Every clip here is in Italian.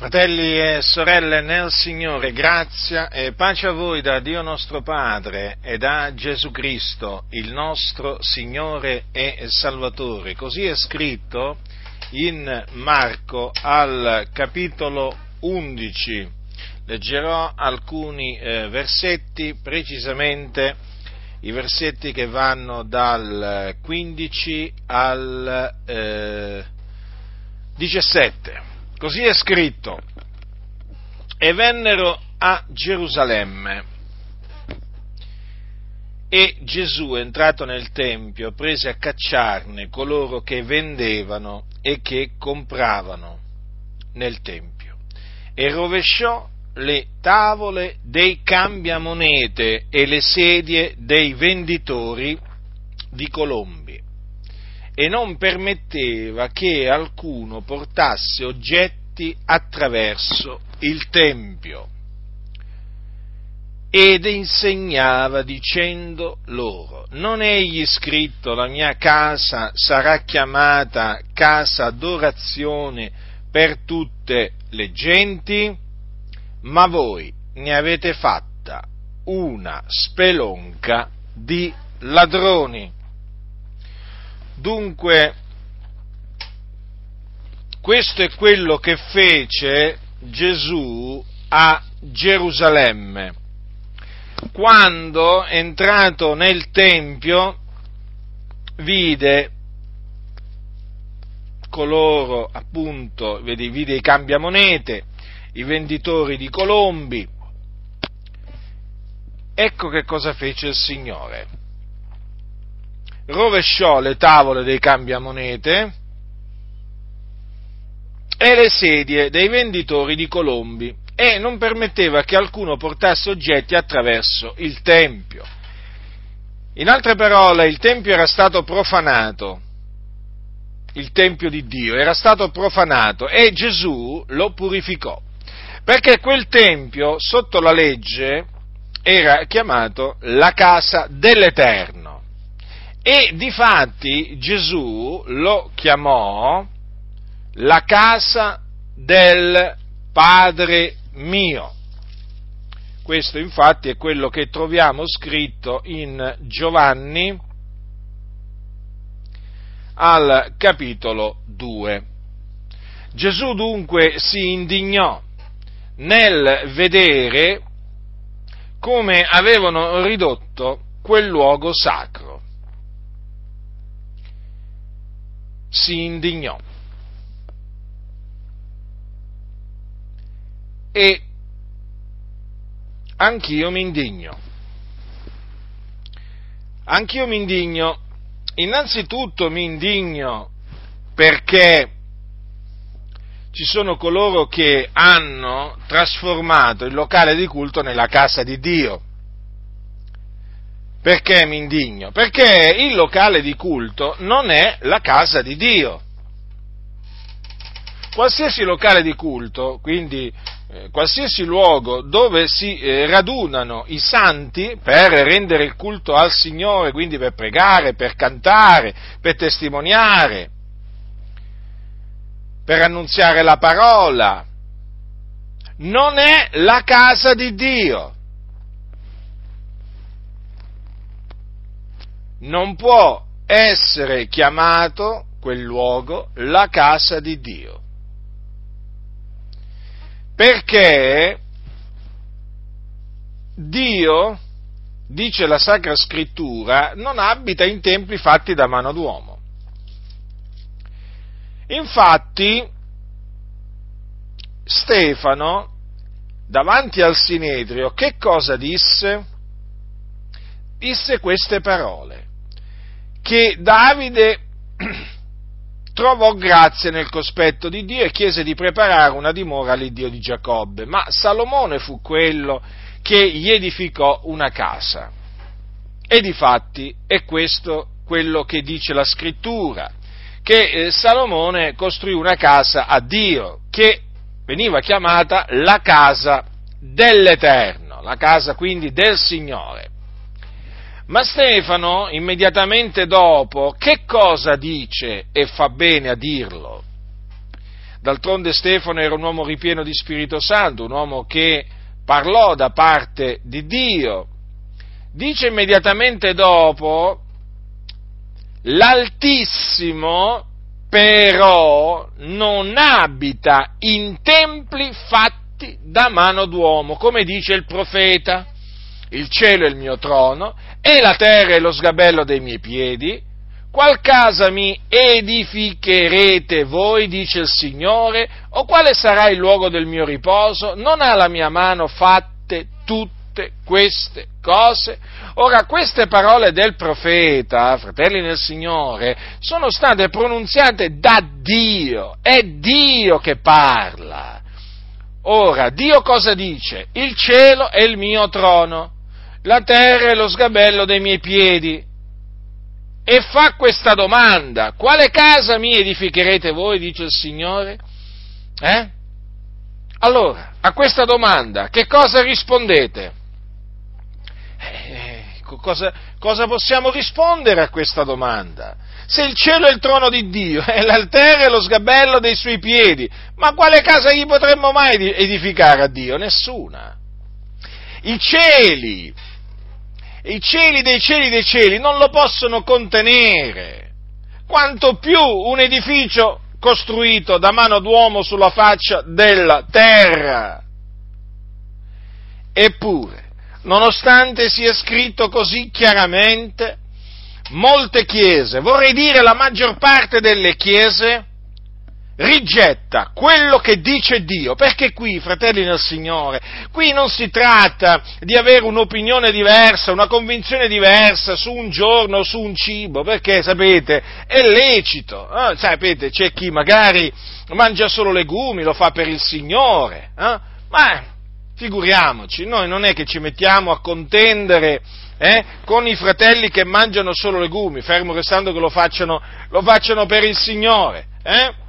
Fratelli e sorelle nel Signore, grazia e pace a voi da Dio nostro Padre e da Gesù Cristo, il nostro Signore e Salvatore. Così è scritto in Marco al capitolo 11. Leggerò alcuni eh, versetti, precisamente i versetti che vanno dal 15 al eh, 17 Così è scritto. E vennero a Gerusalemme. E Gesù, entrato nel Tempio, prese a cacciarne coloro che vendevano e che compravano nel Tempio e rovesciò le tavole dei cambiamonete e le sedie dei venditori di colombi e non permetteva che alcuno portasse oggetti attraverso il Tempio. Ed insegnava dicendo loro, non egli scritto la mia casa sarà chiamata casa d'adorazione per tutte le genti? Ma voi ne avete fatta una spelonca di ladroni. Dunque, questo è quello che fece Gesù a Gerusalemme. Quando, entrato nel Tempio, vide coloro, appunto, vide i cambiamonete, i venditori di colombi. Ecco che cosa fece il Signore rovesciò le tavole dei cambiamonete e le sedie dei venditori di colombi e non permetteva che alcuno portasse oggetti attraverso il Tempio. In altre parole, il Tempio era stato profanato, il Tempio di Dio era stato profanato e Gesù lo purificò, perché quel Tempio sotto la legge era chiamato la casa dell'Eterno e difatti Gesù lo chiamò la casa del Padre mio. Questo infatti è quello che troviamo scritto in Giovanni al capitolo 2. Gesù dunque si indignò nel vedere come avevano ridotto quel luogo sacro si indignò. E anch'io mi indigno. Anch'io mi indigno. Innanzitutto mi indigno perché ci sono coloro che hanno trasformato il locale di culto nella casa di Dio. Perché mi indigno? Perché il locale di culto non è la casa di Dio. Qualsiasi locale di culto, quindi eh, qualsiasi luogo dove si eh, radunano i santi per rendere il culto al Signore, quindi per pregare, per cantare, per testimoniare, per annunziare la parola, non è la casa di Dio. Non può essere chiamato quel luogo la casa di Dio. Perché Dio, dice la Sacra Scrittura, non abita in templi fatti da mano d'uomo. Infatti, Stefano, davanti al Sinedrio, che cosa disse? Disse queste parole che Davide trovò grazia nel cospetto di Dio e chiese di preparare una dimora all'Iddio di Giacobbe, ma Salomone fu quello che gli edificò una casa. E difatti è questo quello che dice la scrittura, che eh, Salomone costruì una casa a Dio, che veniva chiamata la casa dell'Eterno, la casa quindi del Signore. Ma Stefano, immediatamente dopo, che cosa dice e fa bene a dirlo? D'altronde Stefano era un uomo ripieno di Spirito Santo, un uomo che parlò da parte di Dio. Dice immediatamente dopo, l'Altissimo però non abita in templi fatti da mano d'uomo, come dice il profeta. Il cielo è il mio trono e la terra è lo sgabello dei miei piedi. Qual casa mi edificherete voi, dice il Signore, o quale sarà il luogo del mio riposo? Non ha la mia mano fatte tutte queste cose? Ora, queste parole del profeta, fratelli nel Signore, sono state pronunziate da Dio, è Dio che parla. Ora, Dio cosa dice? Il cielo è il mio trono, la terra è lo sgabello dei miei piedi. E fa questa domanda, quale casa mi edificherete voi, dice il Signore? Eh? Allora, a questa domanda, che cosa rispondete? Eh, cosa, cosa, possiamo rispondere a questa domanda? Se il cielo è il trono di Dio e l'altare è lo sgabello dei suoi piedi, ma quale casa gli potremmo mai edificare a Dio? Nessuna. I cieli, i cieli dei cieli dei cieli non lo possono contenere. Quanto più un edificio costruito da mano d'uomo sulla faccia della terra. Eppure, nonostante sia scritto così chiaramente, molte chiese, vorrei dire la maggior parte delle chiese, rigetta quello che dice Dio, perché qui, fratelli nel Signore, qui non si tratta di avere un'opinione diversa, una convinzione diversa su un giorno o su un cibo, perché sapete, è lecito, eh? sapete, c'è chi magari mangia solo legumi, lo fa per il Signore, eh? ma figuriamoci, noi non è che ci mettiamo a contendere eh, con i fratelli che mangiano solo legumi, fermo restando che lo facciano, lo facciano per il Signore. Eh?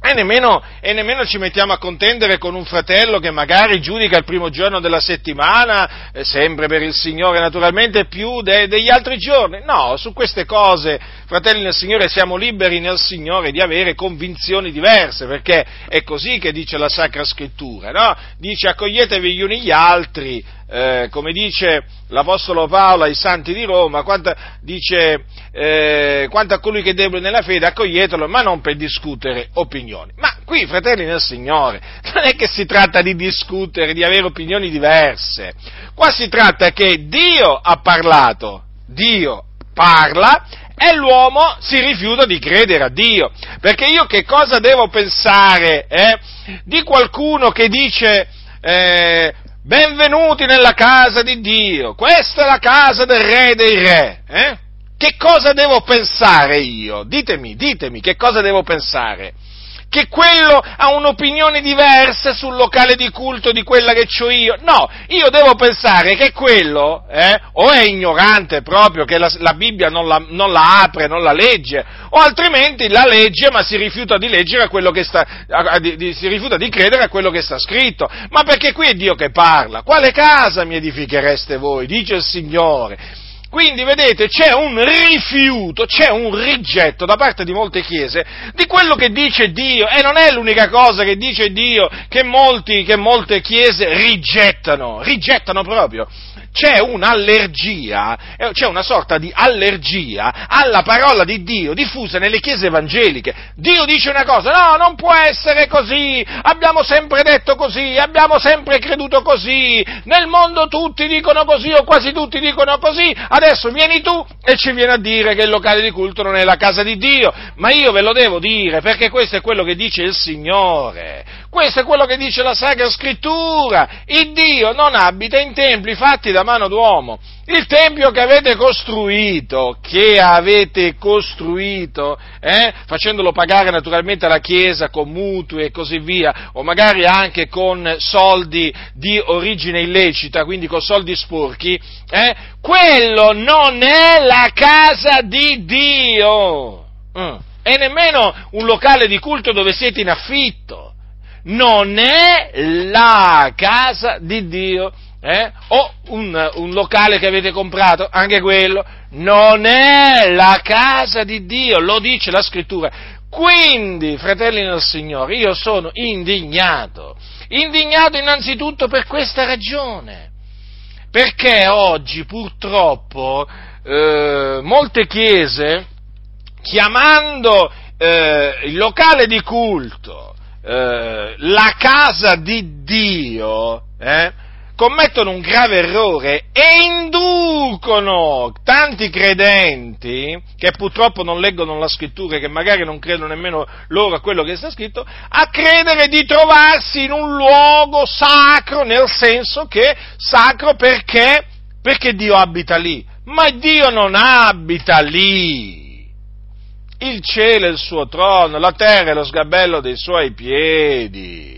E nemmeno, e nemmeno, ci mettiamo a contendere con un fratello che magari giudica il primo giorno della settimana, eh, sempre per il Signore naturalmente, più de, degli altri giorni. No, su queste cose, fratelli nel Signore, siamo liberi nel Signore di avere convinzioni diverse, perché è così che dice la Sacra Scrittura, no? Dice accoglietevi gli uni gli altri, eh, come dice l'Apostolo Paolo ai santi di Roma, quanto, dice, eh, quanto a colui che è debole nella fede, accoglietelo, ma non per discutere opinioni. Ma qui, fratelli nel Signore, non è che si tratta di discutere, di avere opinioni diverse, qua si tratta che Dio ha parlato, Dio parla e l'uomo si rifiuta di credere a Dio. Perché io che cosa devo pensare eh, di qualcuno che dice eh, benvenuti nella casa di Dio, questa è la casa del re dei re. Eh? Che cosa devo pensare io? Ditemi, ditemi, che cosa devo pensare? Che quello ha un'opinione diversa sul locale di culto di quella che ho io. No, io devo pensare che quello eh, o è ignorante proprio, che la, la Bibbia non la, non la, apre, non la legge, o altrimenti la legge ma si rifiuta di leggere quello che sta, di, di, si rifiuta di credere a quello che sta scritto. Ma perché qui è Dio che parla. Quale casa mi edifichereste voi? Dice il Signore quindi, vedete, c'è un rifiuto, c'è un rigetto da parte di molte chiese di quello che dice Dio e non è l'unica cosa che dice Dio che, molti, che molte chiese rigettano, rigettano proprio c'è un'allergia, eh, c'è una sorta di allergia alla parola di Dio diffusa nelle chiese evangeliche. Dio dice una cosa, no, non può essere così, abbiamo sempre detto così, abbiamo sempre creduto così, nel mondo tutti dicono così o quasi tutti dicono così, adesso vieni tu e ci vieni a dire che il locale di culto non è la casa di Dio, ma io ve lo devo dire perché questo è quello che dice il Signore. Questo è quello che dice la Sacra Scrittura. Il Dio non abita in templi fatti da mano d'uomo. Il tempio che avete costruito, che avete costruito, eh, facendolo pagare naturalmente alla Chiesa con mutui e così via, o magari anche con soldi di origine illecita, quindi con soldi sporchi, eh, quello non è la casa di Dio. Mm. E nemmeno un locale di culto dove siete in affitto non è la casa di Dio. Eh? O un, un, locale che avete comprato, anche quello, non è la casa di Dio, lo dice la scrittura. Quindi, fratelli del Signore, io sono indignato, indignato innanzitutto per questa ragione, perché oggi purtroppo eh, molte chiese, chiamando eh, il locale di culto eh, la casa di Dio, eh, commettono un grave errore e inducono tanti credenti, che purtroppo non leggono la scrittura e che magari non credono nemmeno loro a quello che sta scritto, a credere di trovarsi in un luogo sacro, nel senso che sacro perché, perché Dio abita lì. Ma Dio non abita lì. Il cielo è il suo trono, la terra è lo sgabello dei suoi piedi.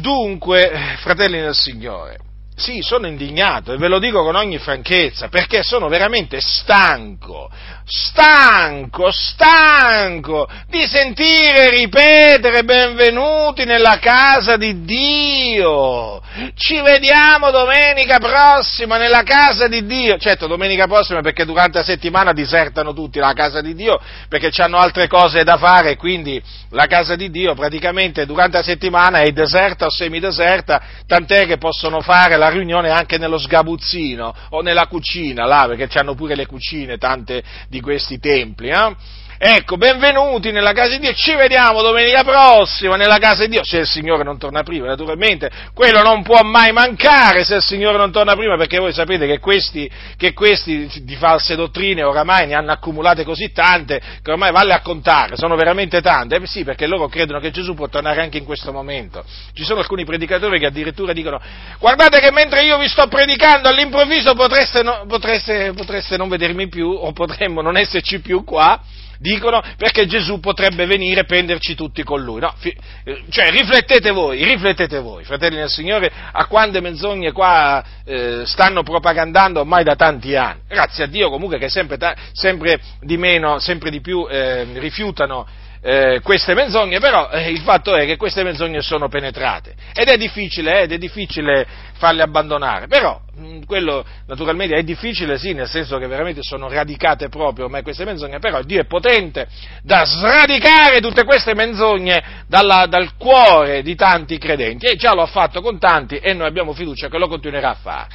Dunque, fratelli del Signore, sì, sono indignato e ve lo dico con ogni franchezza perché sono veramente stanco, stanco, stanco di sentire ripetere benvenuti nella casa di Dio. Ci vediamo domenica prossima nella casa di Dio. Certo, domenica prossima perché durante la settimana disertano tutti la casa di Dio perché hanno altre cose da fare, quindi la casa di Dio praticamente durante la settimana è deserta o semideserta, tant'è che possono fare la riunione anche nello sgabuzzino o nella cucina, là, perché hanno pure le cucine, tante di questi templi, eh? Ecco, benvenuti nella casa di Dio, ci vediamo domenica prossima nella casa di Dio, se il Signore non torna prima, naturalmente, quello non può mai mancare se il Signore non torna prima, perché voi sapete che questi, che questi di false dottrine oramai ne hanno accumulate così tante, che ormai vale a contare, sono veramente tante, eh sì, perché loro credono che Gesù può tornare anche in questo momento. Ci sono alcuni predicatori che addirittura dicono, guardate che mentre io vi sto predicando all'improvviso potreste, no, potreste, potreste non vedermi più, o potremmo non esserci più qua, dicono perché Gesù potrebbe venire e prenderci tutti con lui. No, fi, eh, cioè riflettete voi, riflettete voi, fratelli del Signore, a quante menzogne qua eh, stanno propagandando ormai da tanti anni. Grazie a Dio comunque che sempre, sempre di meno, sempre di più eh, rifiutano eh, queste menzogne, però eh, il fatto è che queste menzogne sono penetrate. Ed è difficile, eh, ed è difficile farle abbandonare, però mh, mm, quello naturalmente è difficile sì, nel senso che veramente sono radicate proprio ormai queste menzogne, però Dio è potente da sradicare tutte queste menzogne dalla, dal cuore di tanti credenti. E già lo ha fatto con tanti e noi abbiamo fiducia che lo continuerà a fare.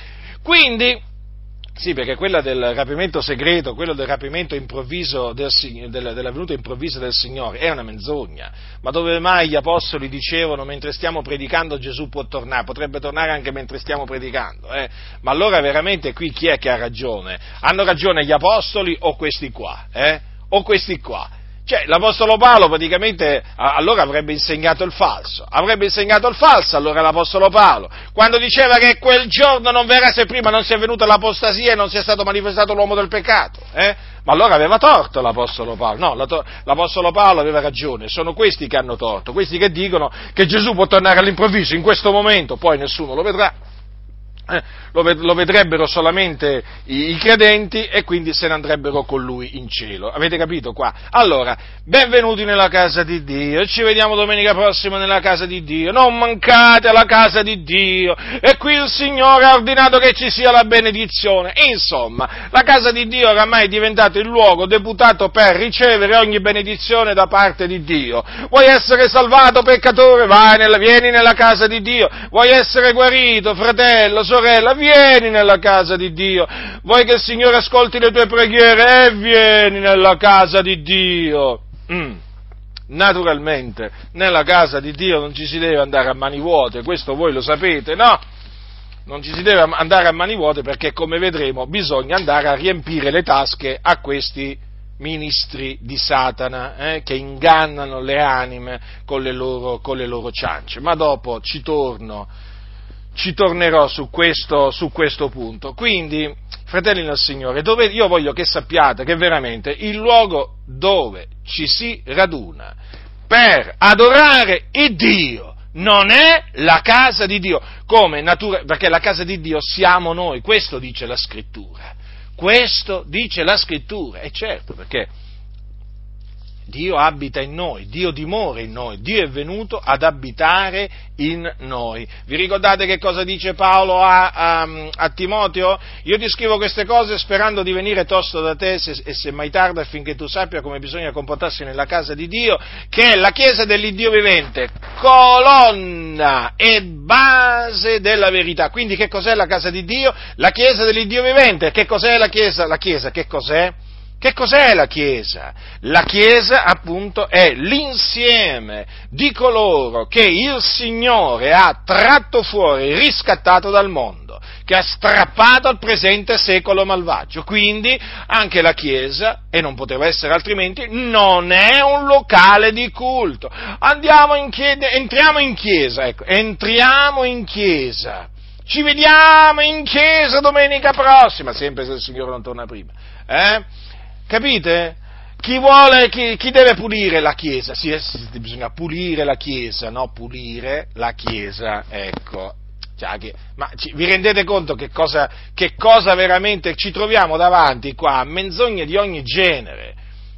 Quindi, sì, perché quella del rapimento segreto, quello del rapimento improvviso, del, della venuta improvvisa del Signore, è una menzogna. Ma dove mai gli apostoli dicevano mentre stiamo predicando Gesù può tornare? Potrebbe tornare anche mentre stiamo predicando. Eh? Ma allora veramente qui chi è che ha ragione? Hanno ragione gli apostoli o questi qua? Eh? O questi qua? Cioè, l'Apostolo Paolo praticamente allora avrebbe insegnato il falso, avrebbe insegnato il falso allora l'Apostolo Paolo, quando diceva che quel giorno non verrà se prima non sia venuta l'apostasia e non sia stato manifestato l'uomo del peccato, eh? Ma allora aveva torto l'Apostolo Paolo, no, l'Apostolo Paolo aveva ragione, sono questi che hanno torto, questi che dicono che Gesù può tornare all'improvviso in questo momento, poi nessuno lo vedrà, eh, lo, vedrebbero solamente i, i, credenti e quindi se ne andrebbero con lui in cielo. Avete capito qua? Allora, benvenuti nella casa di Dio, ci vediamo domenica prossima nella casa di Dio, non mancate alla casa di Dio e qui il Signore ha ordinato che ci sia la benedizione. Insomma, la casa di Dio oramai è diventato il luogo deputato per ricevere ogni benedizione da parte di Dio. Vuoi essere salvato peccatore? Vai nella, vieni nella casa di Dio. Vuoi essere guarito, fratello, sorella, vieni nella casa di Dio. Vuoi che il Signore ascolti le tue preghiere? E eh, vieni nella casa di Dio. Mm. Naturalmente, nella casa di Dio non ci si deve andare a mani vuote, questo voi lo sapete, no? Non ci si deve andare a mani vuote perché, come vedremo, bisogna andare a riempire le tasche a questi ministri di Satana eh, che ingannano le anime con le, loro, con le loro ciance. Ma dopo ci torno ci tornerò su questo, su questo punto. Quindi, fratelli del Signore, dove, io voglio che sappiate che veramente il luogo dove ci si raduna per adorare il Dio non è la casa di Dio, come natura, perché la casa di Dio siamo noi, questo dice la scrittura. Questo dice la scrittura, e certo, perché Dio abita in noi, Dio dimora in noi, Dio è venuto ad abitare in noi. Vi ricordate che cosa dice Paolo a, a, a Timoteo? Io ti scrivo queste cose sperando di venire tosto da te se, e se mai tarda affinché tu sappia come bisogna comportarsi nella casa di Dio, che è la chiesa dell'Iddio vivente, colonna e base della verità. Quindi che cos'è la casa di Dio? La chiesa dell'Iddio vivente. Che cos'è la chiesa? La chiesa che cos'è? Che cos'è la Chiesa? La Chiesa, appunto, è l'insieme di coloro che il Signore ha tratto fuori, riscattato dal mondo, che ha strappato al presente secolo malvagio. Quindi anche la Chiesa, e non poteva essere altrimenti, non è un locale di culto. Andiamo in chiesa, entriamo in Chiesa, ecco, entriamo in Chiesa. Ci vediamo in chiesa domenica prossima, sempre se il Signore non torna prima. Eh? Capite? Chi vuole, chi, chi deve pulire la Chiesa? Sì, sì, bisogna pulire la Chiesa, no? Pulire la Chiesa, ecco. Cioè, ma ci, vi rendete conto che cosa, che cosa veramente ci troviamo davanti qua? Menzogne di ogni genere.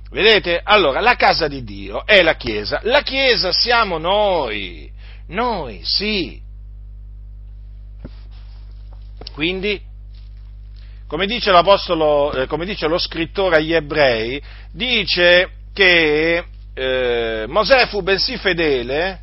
Vedete? Allora, la casa di Dio è la Chiesa. La Chiesa siamo noi. Noi, sì. Quindi come dice eh, come dice lo scrittore agli ebrei, dice che eh, Mosè fu bensì fedele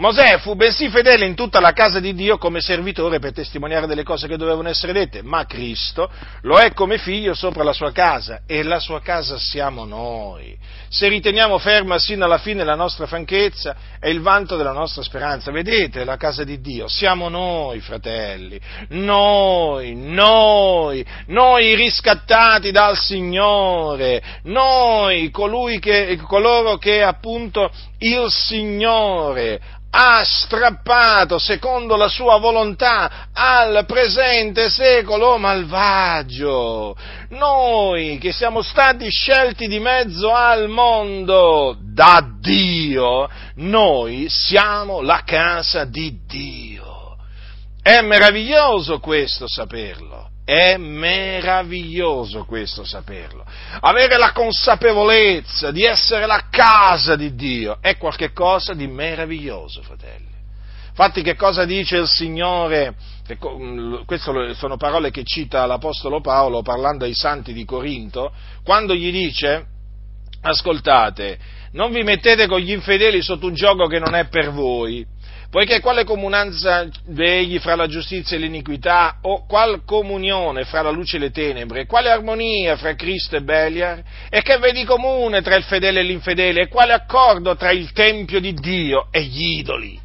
Mosè fu bensì fedele in tutta la casa di Dio come servitore per testimoniare delle cose che dovevano essere dette, ma Cristo lo è come figlio sopra la sua casa e la sua casa siamo noi. Se riteniamo ferma sino alla fine la nostra franchezza è il vanto della nostra speranza. Vedete la casa di Dio? Siamo noi, fratelli, noi, noi, noi riscattati dal Signore, noi, colui che, coloro che appunto il Signore ha strappato secondo la sua volontà al presente secolo malvagio. Noi che siamo stati scelti di mezzo al mondo da Dio, noi siamo la casa di Dio. È meraviglioso questo saperlo. È meraviglioso questo saperlo. Avere la consapevolezza di essere la casa di Dio è qualcosa di meraviglioso, fratelli. Infatti che cosa dice il Signore? Mm, queste sono parole che cita l'Apostolo Paolo parlando ai santi di Corinto, quando gli dice, ascoltate, non vi mettete con gli infedeli sotto un gioco che non è per voi Poiché quale comunanza vegli fra la giustizia e l'iniquità, o qual comunione fra la luce e le tenebre, quale armonia fra Cristo e Beliar, e che vedi comune tra il fedele e l'infedele, e quale accordo tra il Tempio di Dio e gli idoli?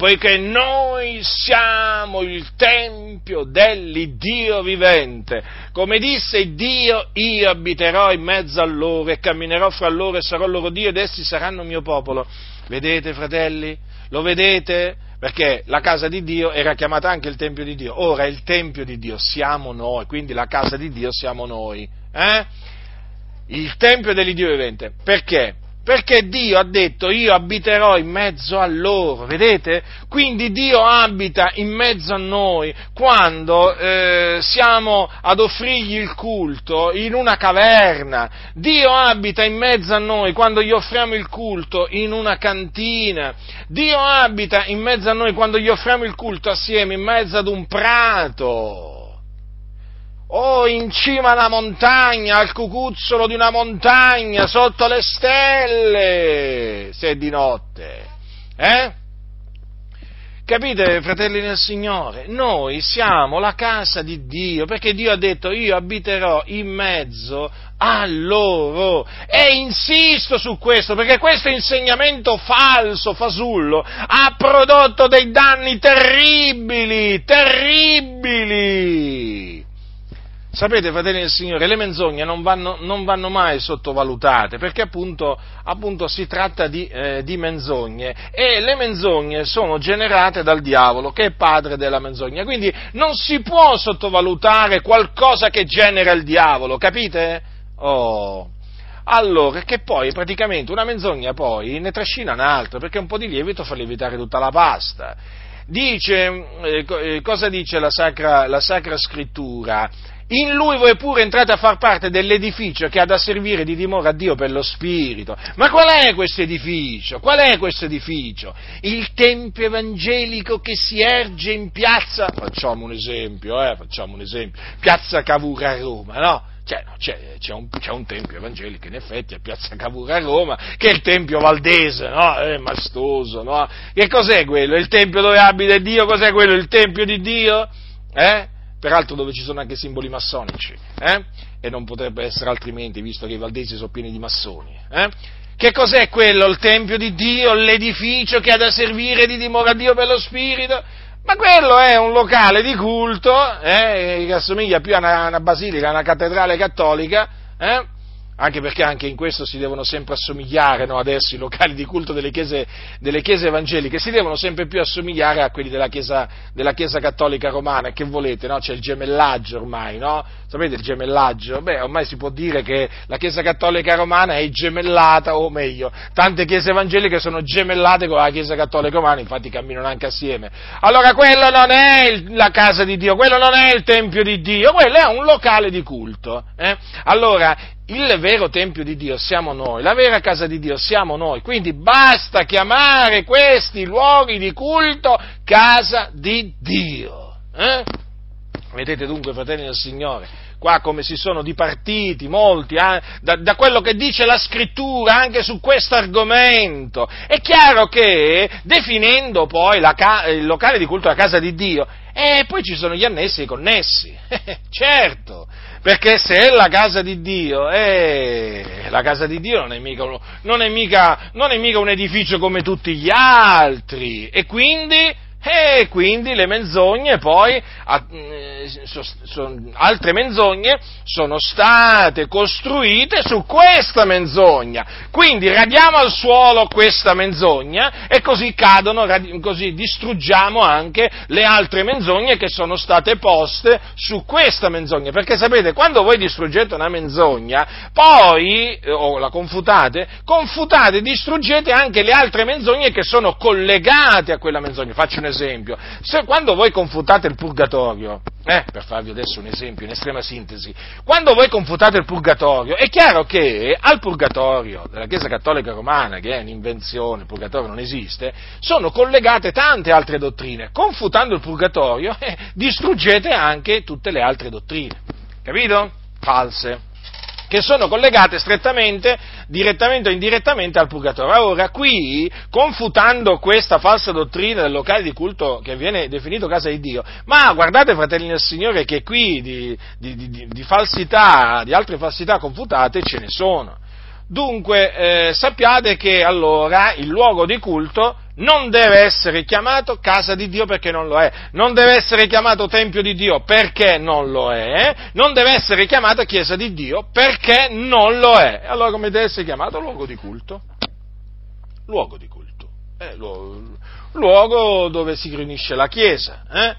Poiché noi siamo il Tempio dell'Iddio vivente. Come disse Dio, io abiterò in mezzo a loro e camminerò fra loro e sarò loro Dio ed essi saranno mio popolo. Vedete, fratelli? Lo vedete? Perché la casa di Dio era chiamata anche il Tempio di Dio. Ora il Tempio di Dio siamo noi, quindi la casa di Dio siamo noi. Eh? Il Tempio dell'Iddio vivente. Perché? Perché Dio ha detto io abiterò in mezzo a loro, vedete? Quindi Dio abita in mezzo a noi quando eh, siamo ad offrirgli il culto in una caverna, Dio abita in mezzo a noi quando gli offriamo il culto in una cantina, Dio abita in mezzo a noi quando gli offriamo il culto assieme in mezzo ad un prato o in cima alla montagna, al cucuzzolo di una montagna, sotto le stelle, se è di notte. Eh? Capite, fratelli nel Signore? Noi siamo la casa di Dio, perché Dio ha detto io abiterò in mezzo a loro. E insisto su questo, perché questo insegnamento falso, fasullo, ha prodotto dei danni terribili, terribili. Sapete, fratelli del Signore, le menzogne non vanno, non vanno mai sottovalutate, perché appunto, appunto si tratta di, eh, di, menzogne e le menzogne sono generate dal diavolo, che è padre della menzogna. Quindi non si può sottovalutare qualcosa che genera il diavolo, capite? Oh. Allora, che poi praticamente una menzogna poi ne trascina un'altra, perché un po' di lievito fa lievitare tutta la pasta dice, eh, eh, cosa dice la Sacra, la Sacra Scrittura? In lui voi pure entrate a far parte dell'edificio che ha da servire di dimora a Dio per lo Spirito. Ma qual è questo edificio? Qual è questo edificio? Il Tempio Evangelico che si erge in piazza, facciamo un esempio, eh, facciamo un esempio, piazza Cavour a Roma, no? C'è, c'è, c'è, un, c'è, un, tempio evangelico in effetti a Piazza Cavour a Roma, che è il tempio valdese, no? È maestoso, no? Che cos'è quello? Il tempio dove abita Dio? Cos'è quello? Il tempio di Dio? Eh? Peraltro dove ci sono anche simboli massonici, eh? e non potrebbe essere altrimenti, visto che i valdesi sono pieni di massoni. Eh? Che cos'è quello? Il Tempio di Dio, l'edificio che ha da servire di dimora a Dio per lo Spirito? Ma quello è un locale di culto, eh, che assomiglia più a una, una basilica, a una cattedrale cattolica, eh? Anche perché anche in questo si devono sempre assomigliare no, adesso i locali di culto delle chiese, delle chiese, evangeliche, si devono sempre più assomigliare a quelli della Chiesa, della chiesa cattolica romana, che volete, no? c'è il gemellaggio ormai, no? sapete il gemellaggio? Beh, ormai si può dire che la Chiesa cattolica romana è gemellata, o meglio, tante chiese evangeliche sono gemellate con la Chiesa cattolica romana, infatti camminano anche assieme. Allora quello non è la casa di Dio, quello non è il Tempio di Dio, quello è un locale di culto. Eh? Allora, il vero Tempio di Dio siamo noi, la vera casa di Dio siamo noi, quindi basta chiamare questi luoghi di culto casa di Dio. Eh? Vedete dunque, fratelli del Signore, qua come si sono dipartiti molti eh, da, da, quello che dice la scrittura anche su questo argomento. È chiaro che definendo poi la, il locale di culto la casa di Dio, e poi ci sono gli annessi e i connessi, certo, perché se è la casa di Dio, eh, la casa di Dio non è, mica, non, è mica, non è mica un edificio come tutti gli altri, e quindi e quindi le menzogne poi, eh, altre menzogne sono state costruite su questa menzogna. Quindi radiamo al suolo questa menzogna e così cadono, così distruggiamo anche le altre menzogne che sono state poste su questa menzogna. Perché sapete, quando voi distruggete una menzogna, poi, eh, o la confutate, confutate distruggete anche le altre menzogne che sono collegate a quella menzogna. Faccio un esempio. Se, quando voi confutate il purgatorio, eh, per farvi adesso un esempio in estrema sintesi, quando voi confutate il purgatorio, è chiaro che al purgatorio della Chiesa Cattolica Romana, che è un'invenzione, il purgatorio non esiste, sono collegate tante altre dottrine. Confutando il purgatorio, eh, distruggete anche tutte le altre dottrine. Capito? False che sono collegate strettamente, direttamente o indirettamente al purgatorio. Ora, qui, confutando questa falsa dottrina del locale di culto che viene definito casa di Dio, ma guardate, fratelli del Signore, che qui di, di, di, di falsità, di altre falsità confutate ce ne sono. Dunque eh, sappiate che allora il luogo di culto non deve essere chiamato casa di Dio perché non lo è, non deve essere chiamato Tempio di Dio perché non lo è, non deve essere chiamata Chiesa di Dio perché non lo è. Allora come deve essere chiamato luogo di culto? Luogo di culto, eh, luogo, luogo dove si riunisce la Chiesa, eh?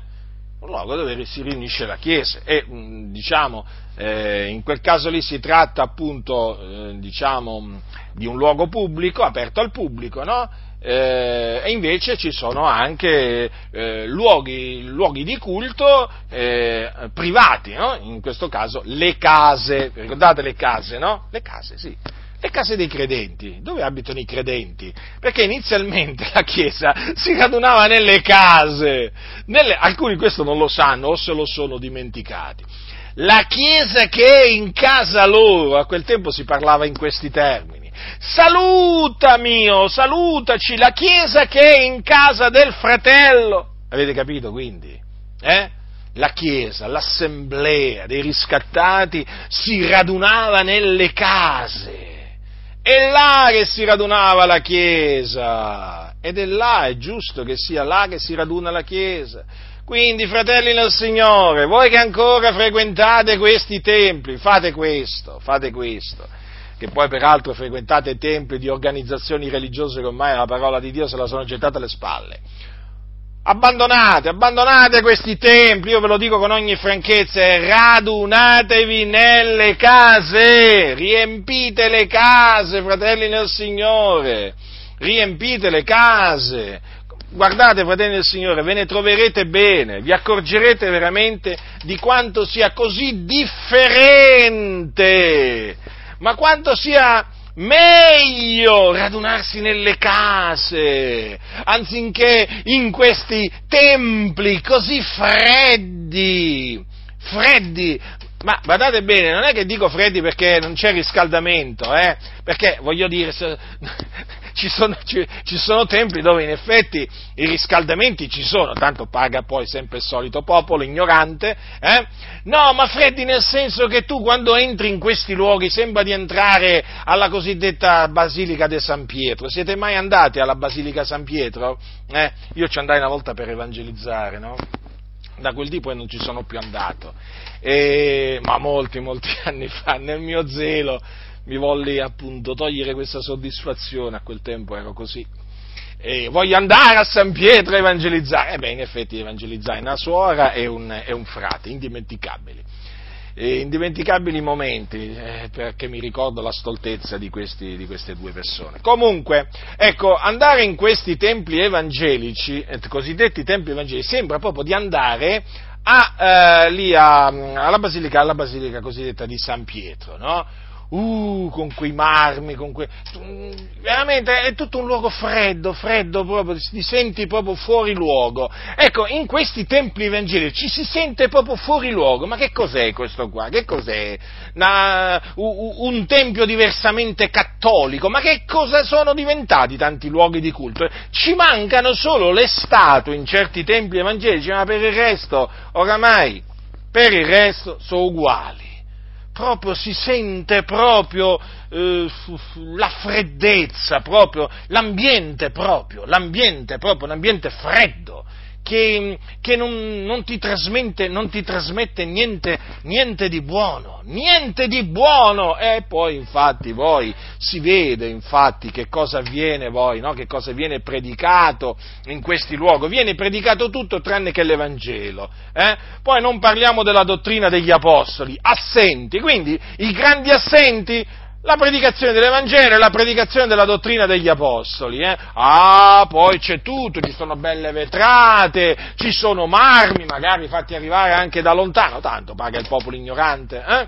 un luogo dove si riunisce la Chiesa e mm, diciamo eh, in quel caso lì si tratta appunto eh, diciamo, di un luogo pubblico, aperto al pubblico, no? Eh, e invece ci sono anche eh, luoghi, luoghi, di culto eh, privati, no? in questo caso le case, ricordate le case, no? Le case, sì le case dei credenti. Dove abitano i credenti? Perché inizialmente la Chiesa si radunava nelle case. Nelle, alcuni questo non lo sanno o se lo sono dimenticati. La Chiesa che è in casa loro, a quel tempo si parlava in questi termini. Saluta mio, salutaci, la Chiesa che è in casa del fratello. Avete capito quindi? Eh? La Chiesa, l'assemblea dei riscattati si radunava nelle case è là che si radunava la Chiesa. Ed è là, è giusto che sia là che si raduna la Chiesa. Quindi, fratelli del Signore, voi che ancora frequentate questi templi, fate questo, fate questo. Che poi peraltro frequentate templi di organizzazioni religiose che ormai la parola di Dio se la sono gettata alle spalle. Abbandonate, abbandonate questi templi, io ve lo dico con ogni franchezza, e radunatevi nelle case, riempite le case, fratelli nel Signore, riempite le case, guardate fratelli del Signore, ve ne troverete bene, vi accorgerete veramente di quanto sia così differente, ma quanto sia meglio radunarsi nelle case, anziché in questi templi così freddi, freddi, ma guardate bene, non è che dico freddi perché non c'è riscaldamento, eh? perché voglio dire, ci sono, ci, ci sono, templi dove in effetti i riscaldamenti ci sono, tanto paga poi sempre il solito popolo ignorante, eh? no, ma freddi nel senso che tu quando entri in questi luoghi sembra di entrare alla cosiddetta Basilica di San Pietro. Siete mai andati alla Basilica San Pietro? Eh? Io ci andai una volta per evangelizzare, no? Da quel dì poi non ci sono più andato, e, ma molti, molti anni fa, nel mio zelo mi volli appunto togliere questa soddisfazione, a quel tempo ero così. E voglio andare a San Pietro a evangelizzare. E beh, in effetti evangelizzare una suora e un, e un frate, indimenticabili. E indimenticabili momenti, eh, perché mi ricordo la stoltezza di, questi, di, queste due persone. Comunque, ecco, andare in questi templi evangelici, eh, cosiddetti templi evangelici, sembra proprio di andare a, eh, lì a, alla, basilica, alla basilica cosiddetta di San Pietro, no? Uh, con quei marmi, con quei... veramente è tutto un luogo freddo, freddo proprio, ti senti proprio fuori luogo. Ecco, in questi templi evangelici ci si sente proprio fuori luogo, ma che cos'è questo qua? Che cos'è? Una, un tempio diversamente cattolico, ma che cosa sono diventati tanti luoghi di culto? Ci mancano solo le statue in certi templi evangelici, ma per il resto, oramai, per il resto sono uguali proprio si sente proprio eh, la freddezza, proprio l'ambiente proprio, l'ambiente proprio, un ambiente freddo, che, che non, non, ti non, ti trasmette, niente, niente di buono, niente di buono. E poi infatti poi si vede infatti che cosa avviene poi, no? che cosa viene predicato in questi luoghi. Viene predicato tutto tranne che l'Evangelo. Eh? Poi non parliamo della dottrina degli apostoli, assenti, quindi i grandi assenti la predicazione dell'Evangelo e la predicazione della dottrina degli Apostoli. Eh? Ah, poi c'è tutto, ci sono belle vetrate, ci sono marmi, magari fatti arrivare anche da lontano, tanto paga il popolo ignorante. Eh?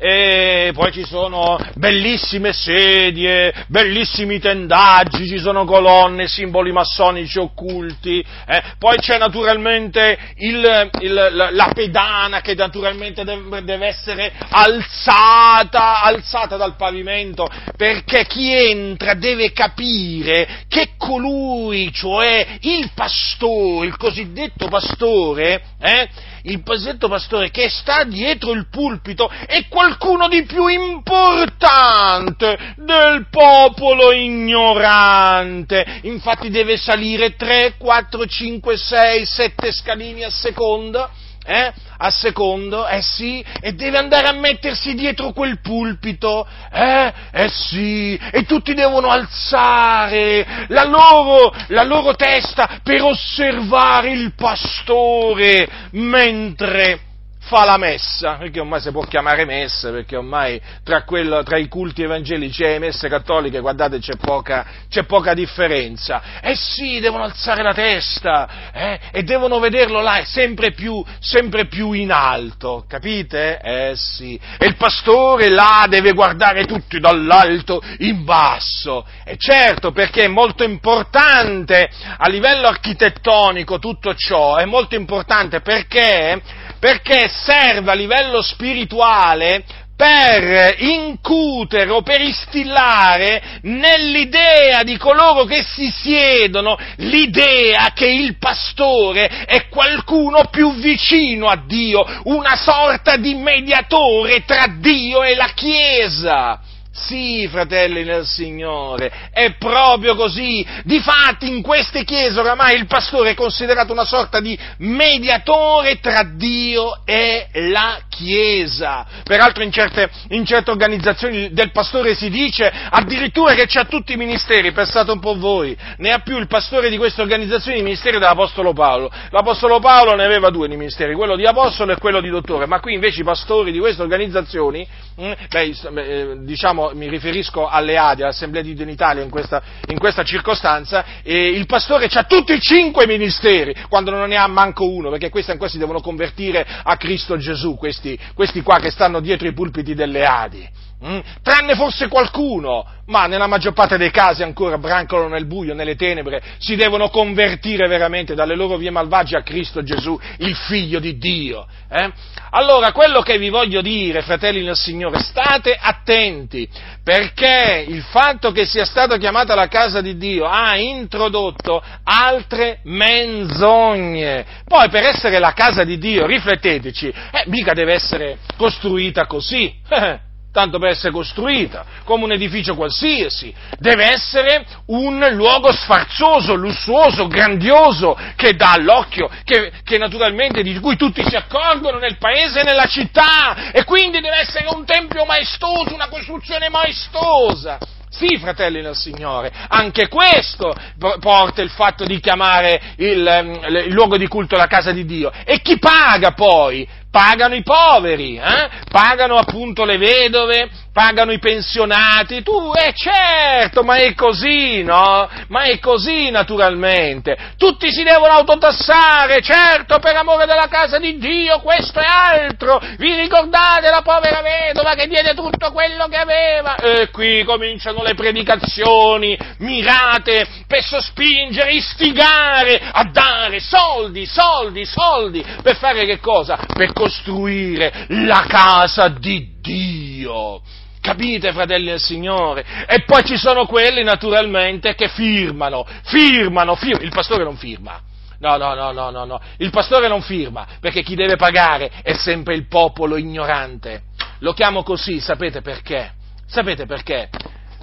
E poi ci sono bellissime sedie, bellissimi tendaggi, ci sono colonne, simboli massonici occulti, eh? poi c'è naturalmente il, il, la pedana che naturalmente deve, deve essere alzata, alzata dal pavimento, perché chi entra deve capire che colui, cioè il pastore, il cosiddetto pastore, eh, il pasetto pastore che sta dietro il pulpito è qualcuno di più importante del popolo ignorante. Infatti deve salire 3, 4, 5, 6, 7 scalini a seconda eh, a secondo, eh sì, e deve andare a mettersi dietro quel pulpito, eh, eh sì, e tutti devono alzare la loro, la loro testa per osservare il pastore mentre fa la messa, perché ormai si può chiamare messa, perché ormai tra, quello, tra i culti evangelici e le messe cattoliche, guardate, c'è poca, c'è poca differenza. Eh sì, devono alzare la testa, eh, e devono vederlo là, sempre più, sempre più in alto, capite? Eh sì. E il pastore là deve guardare tutti dall'alto in basso. E certo, perché è molto importante a livello architettonico tutto ciò, è molto importante perché perché serve a livello spirituale per incutere o per instillare nell'idea di coloro che si siedono l'idea che il pastore è qualcuno più vicino a Dio, una sorta di mediatore tra Dio e la Chiesa. Sì, fratelli nel Signore, è proprio così. Difatti in queste chiese oramai il pastore è considerato una sorta di mediatore tra Dio e la Chiesa. Peraltro in certe, in certe organizzazioni del pastore si dice addirittura che c'ha tutti i ministeri, pensate un po' voi, ne ha più il pastore di queste organizzazioni il ministero dell'Apostolo Paolo. L'Apostolo Paolo ne aveva due di ministeri, quello di Apostolo e quello di Dottore, ma qui invece i pastori di queste organizzazioni, mm, beh, diciamo, mi riferisco alle ADI, all'Assemblea di Dio in Italia in questa, in questa circostanza, e il pastore ha tutti i cinque ministeri, quando non ne ha manco uno, perché questi ancora si devono convertire a Cristo Gesù, questi, questi qua che stanno dietro i pulpiti delle ADI. Mm? Tranne forse qualcuno, ma nella maggior parte dei casi ancora brancolano nel buio, nelle tenebre, si devono convertire veramente dalle loro vie malvagie a Cristo Gesù, il Figlio di Dio. Eh? Allora, quello che vi voglio dire, fratelli nel Signore, state attenti, perché il fatto che sia stata chiamata la casa di Dio ha introdotto altre menzogne. Poi per essere la casa di Dio, rifletteteci, eh, mica deve essere costruita così. tanto per essere costruita, come un edificio qualsiasi, deve essere un luogo sfarzoso, lussuoso, grandioso, che dà all'occhio, che, che, naturalmente di cui tutti si accorgono nel paese e nella città, e quindi deve essere un tempio maestoso, una costruzione maestosa. Sì, fratelli del Signore, anche questo porta il fatto di chiamare il, ehm, il, luogo di culto la casa di Dio. E chi paga poi? Pagano i poveri, eh? pagano appunto le vedove, pagano i pensionati, tu, eh certo, ma è così, no? Ma è così naturalmente. Tutti si devono autotassare, certo, per amore della casa di Dio, questo e altro. Vi ricordate la povera vedova che diede tutto quello che aveva? E qui cominciano le predicazioni mirate per sospingere, istigare a dare soldi, soldi, soldi, per fare che cosa? Per costruire la casa di Dio. Capite, fratelli del Signore? E poi ci sono quelli, naturalmente, che firmano, firmano, firmano. Il pastore non firma. No, no, no, no, no, no. Il pastore non firma, perché chi deve pagare è sempre il popolo ignorante. Lo chiamo così, sapete perché? Sapete perché?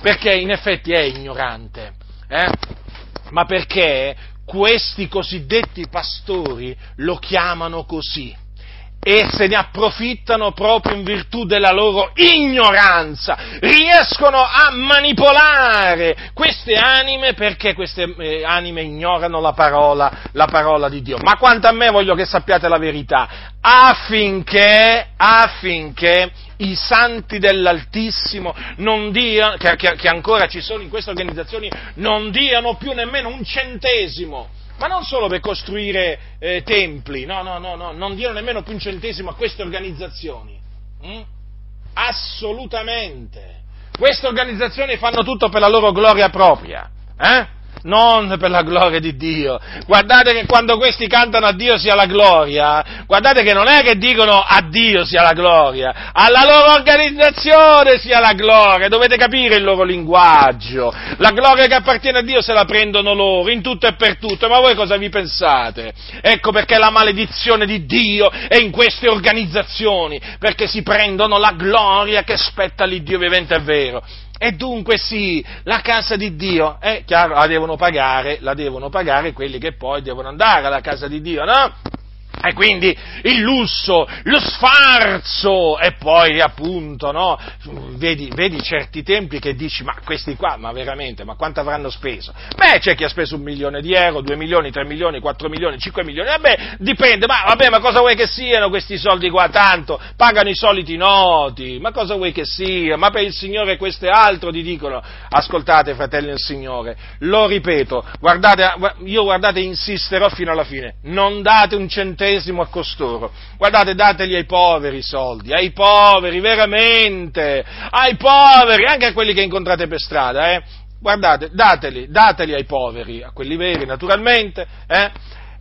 Perché in effetti è ignorante. Eh? Ma perché questi cosiddetti pastori lo chiamano così e se ne approfittano proprio in virtù della loro ignoranza, riescono a manipolare queste anime perché queste eh, anime ignorano la parola, la parola di Dio. Ma quanto a me voglio che sappiate la verità, affinché, affinché i santi dell'Altissimo diano, che, che, che ancora ci sono in queste organizzazioni, non diano più nemmeno un centesimo ma non solo per costruire eh, templi, no, no, no, no, non diano nemmeno più un centesimo a queste organizzazioni. Mm? Assolutamente. Queste organizzazioni fanno tutto per la loro gloria propria. Eh? Non per la gloria di Dio. Guardate che quando questi cantano a Dio sia la gloria, guardate che non è che dicono a Dio sia la gloria, alla loro organizzazione sia la gloria, dovete capire il loro linguaggio. La gloria che appartiene a Dio se la prendono loro, in tutto e per tutto, ma voi cosa vi pensate? Ecco perché la maledizione di Dio è in queste organizzazioni, perché si prendono la gloria che spetta all'Iddio vivente e vero. E dunque sì, la casa di Dio, è chiaro, la devono pagare, la devono pagare quelli che poi devono andare alla casa di Dio, no? E quindi il lusso, lo sfarzo, e poi appunto, no? Vedi, vedi, certi templi che dici, ma questi qua, ma veramente, ma quanto avranno speso? Beh, c'è chi ha speso un milione di euro, due milioni, tre milioni, quattro milioni, cinque milioni, vabbè, dipende, ma vabbè, ma cosa vuoi che siano questi soldi qua? Tanto, pagano i soliti noti, ma cosa vuoi che sia? Ma per il Signore questo è altro, ti dicono. Ascoltate, fratelli del Signore, lo ripeto, guardate, io guardate, insisterò fino alla fine, non date un centesimo centesimo a costoro. Guardate, dateli ai poveri i soldi, ai poveri, veramente, ai poveri, anche a quelli che incontrate per strada, eh. Guardate, dateli, dateli ai poveri, a quelli veri naturalmente, eh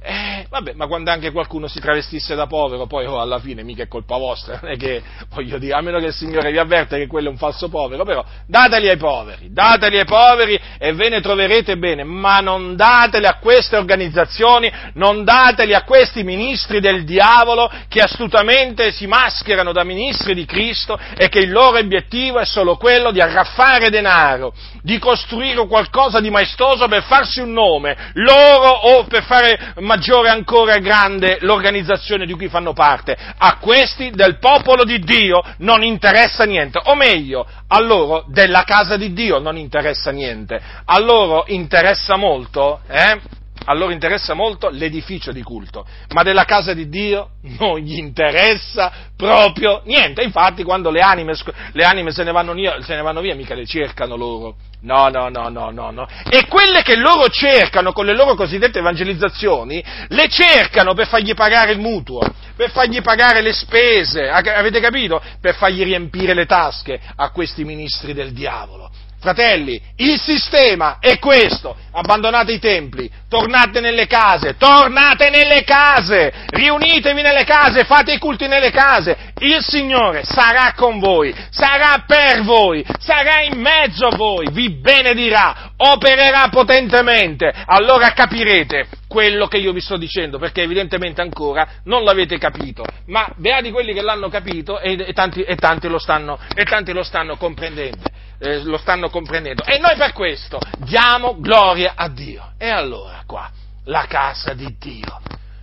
eh, vabbè, ma quando anche qualcuno si travestisse da povero, poi oh, alla fine mica è colpa vostra, non è che, voglio dire, a meno che il Signore vi avverte che quello è un falso povero, però dateli ai poveri, dateli ai poveri e ve ne troverete bene, ma non dateli a queste organizzazioni, non dateli a questi ministri del diavolo che astutamente si mascherano da ministri di Cristo e che il loro obiettivo è solo quello di arraffare denaro, di costruire qualcosa di maestoso per farsi un nome, loro o per fare maggiore ancora grande l'organizzazione di cui fanno parte. A questi del popolo di Dio non interessa niente, o meglio, a loro della casa di Dio non interessa niente. A loro interessa molto, eh? A loro interessa molto l'edificio di culto, ma della casa di Dio non gli interessa proprio niente. Infatti quando le anime, le anime se, ne via, se ne vanno via, mica le cercano loro. No, no, no, no, no, no. E quelle che loro cercano con le loro cosiddette evangelizzazioni, le cercano per fargli pagare il mutuo, per fargli pagare le spese, avete capito? Per fargli riempire le tasche a questi ministri del diavolo. Fratelli, il sistema è questo. Abbandonate i templi, tornate nelle case, tornate nelle case, riunitevi nelle case, fate i culti nelle case. Il Signore sarà con voi, sarà per voi, sarà in mezzo a voi, vi benedirà, opererà potentemente. Allora capirete quello che io vi sto dicendo, perché evidentemente ancora non l'avete capito. Ma beati quelli che l'hanno capito e, e, tanti, e, tanti, lo stanno, e tanti lo stanno comprendendo eh, lo stanno comprendendo. E noi per questo diamo gloria a Dio. E allora qua, la casa di Dio.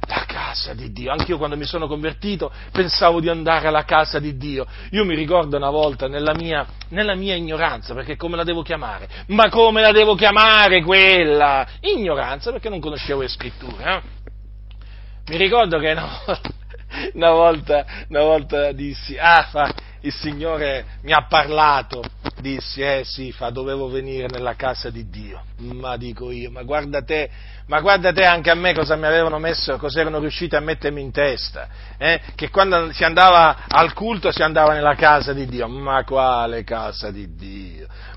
La casa di Dio. Anch'io quando mi sono convertito pensavo di andare alla casa di Dio. Io mi ricordo una volta nella mia, nella mia ignoranza, perché come la devo chiamare? Ma come la devo chiamare quella? Ignoranza, perché non conoscevo le scritture. Eh? Mi ricordo che no, una, volta, una volta dissi, ah, fa, il Signore mi ha parlato, dissi, eh sì, fa, dovevo venire nella casa di Dio. Ma dico io, ma guarda te, ma guarda te anche a me cosa mi avevano messo, cosa erano riusciti a mettermi in testa, eh? che quando si andava al culto si andava nella casa di Dio, ma quale casa di Dio?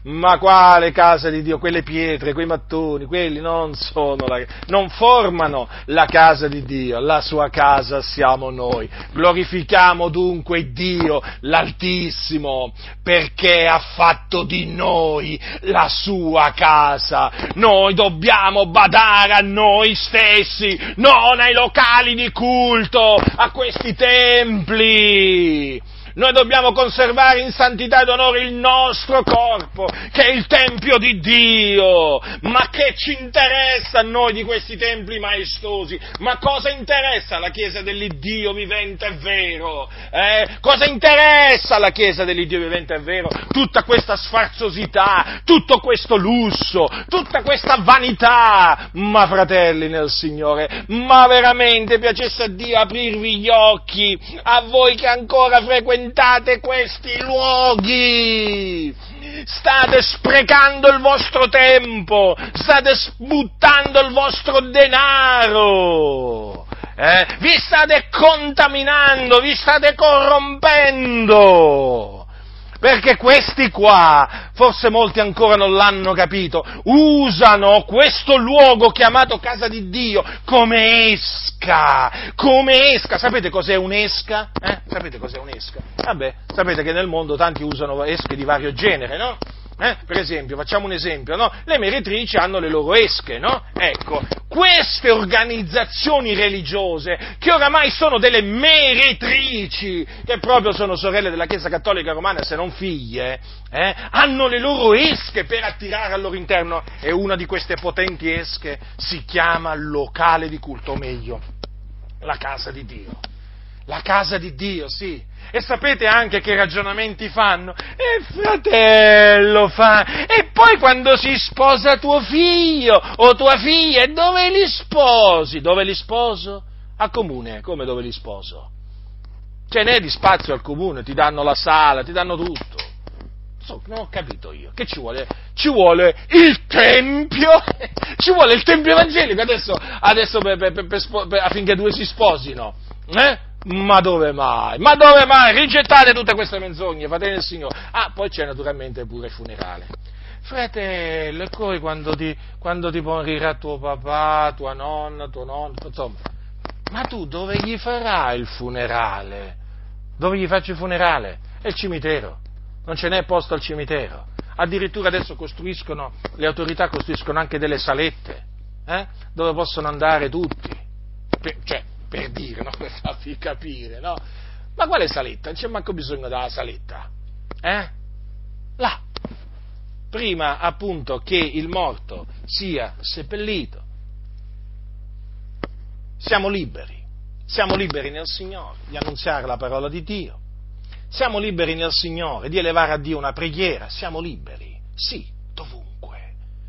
Ma quale casa di Dio? Quelle pietre, quei mattoni, quelli non sono la, non formano la casa di Dio, la sua casa siamo noi. Glorifichiamo dunque Dio, l'Altissimo, perché ha fatto di noi la sua casa. Noi dobbiamo badare a noi stessi, non ai locali di culto, a questi templi. Noi dobbiamo conservare in santità ed onore il nostro corpo, che è il Tempio di Dio. Ma che ci interessa a noi di questi templi maestosi? Ma cosa interessa alla Chiesa dell'Iddio vivente e vero? Eh? Cosa interessa alla Chiesa dell'Iddio vivente e vero? Tutta questa sfarzosità, tutto questo lusso, tutta questa vanità. Ma fratelli nel Signore, ma veramente piacesse a Dio aprirvi gli occhi a voi che ancora frequentate frequentate questi luoghi, state sprecando il vostro tempo, state buttando il vostro denaro, eh? vi state contaminando, vi state corrompendo perché questi qua, forse molti ancora non l'hanno capito, usano questo luogo chiamato casa di Dio come esca, come esca. Sapete cos'è un'esca? Eh? Sapete cos'è un'esca? Vabbè, sapete che nel mondo tanti usano esche di vario genere, no? Eh? Per esempio, facciamo un esempio, no? Le meretrici hanno le loro esche, no? Ecco, queste organizzazioni religiose, che oramai sono delle meretrici, che proprio sono sorelle della Chiesa Cattolica Romana, se non figlie, eh? hanno le loro esche per attirare al loro interno e una di queste potenti esche si chiama locale di culto, o meglio, la casa di Dio. La casa di Dio, sì. E sapete anche che ragionamenti fanno? E fratello fa. E poi quando si sposa tuo figlio o tua figlia, dove li sposi? Dove li sposo? A comune, come dove li sposo? Ce n'è di spazio al comune, ti danno la sala, ti danno tutto. Non ho capito io. Che ci vuole? Ci vuole il tempio? ci vuole il tempio evangelico adesso, adesso per, per, per, affinché due si sposino. Eh? Ma dove mai? Ma dove mai? Rigettate tutte queste menzogne, fate il Signore. Ah, poi c'è naturalmente pure il funerale. Fratello, e poi quando ti, quando ti morirà tuo papà, tua nonna, tuo nonno, insomma, ma tu dove gli farai il funerale? Dove gli faccio il funerale? È il cimitero, non ce n'è posto al cimitero. Addirittura adesso costruiscono, le autorità costruiscono anche delle salette, eh? dove possono andare tutti. Cioè, per dire, no? per farvi capire, no? Ma quale saletta? Non c'è manco bisogno della saletta, eh? Là, prima appunto che il morto sia seppellito. Siamo liberi, siamo liberi nel Signore di annunziare la parola di Dio, siamo liberi nel Signore di elevare a Dio una preghiera, siamo liberi, sì, dovunque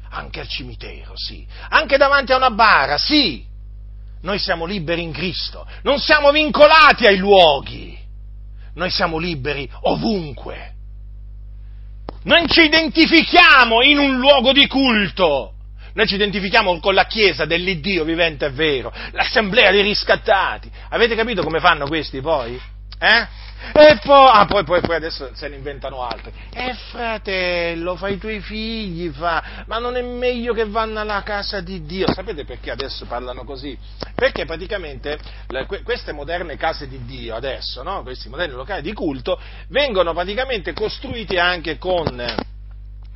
Anche al cimitero, sì. Anche davanti a una bara, sì. Noi siamo liberi in Cristo, non siamo vincolati ai luoghi. Noi siamo liberi ovunque. Non ci identifichiamo in un luogo di culto. Noi ci identifichiamo con la Chiesa dell'Iddio vivente e vero, l'assemblea dei riscattati. Avete capito come fanno questi poi? Eh? E poi, ah, poi, poi, poi, adesso se ne inventano altri. E eh, fratello, fai i tuoi figli, fa, ma non è meglio che vanno alla casa di Dio? Sapete perché adesso parlano così? Perché praticamente le, queste moderne case di Dio adesso, no? questi moderni locali di culto, vengono praticamente costruiti anche con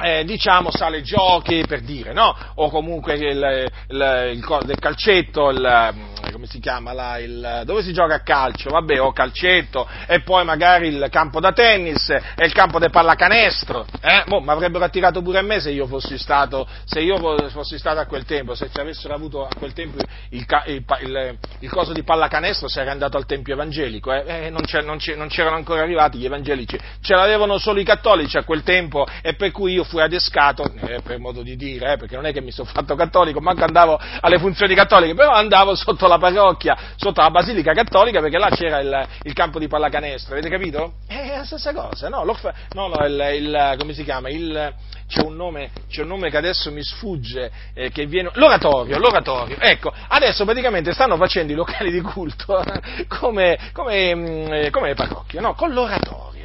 eh, diciamo sale giochi per dire, no? O comunque il, il, il, il calcetto, come si chiama là, dove si gioca a calcio? Vabbè, o calcetto, e poi magari il campo da tennis e il campo di pallacanestro, eh? Boh, mi avrebbero attirato pure a me se io fossi stato, io fossi stato a quel tempo, se ci avessero avuto a quel tempo il, il coso di pallacanestro sarei andato al tempio evangelico, eh? Eh, non, non, non c'erano ancora arrivati gli evangelici, ce l'avevano solo i cattolici a quel tempo e per cui io fui adescato, eh, per modo di dire, eh, perché non è che mi sono fatto cattolico, manco andavo alle funzioni cattoliche, però andavo sotto la parrocchia, sotto la basilica cattolica, perché là c'era il, il campo di pallacanestro, avete capito? È la stessa cosa, no? no, no il, il, come si chiama? C'è, un nome, c'è un nome che adesso mi sfugge, eh, viene, l'oratorio, l'oratorio, ecco, adesso praticamente stanno facendo i locali di culto come, come, mm, come le no? Con l'oratorio.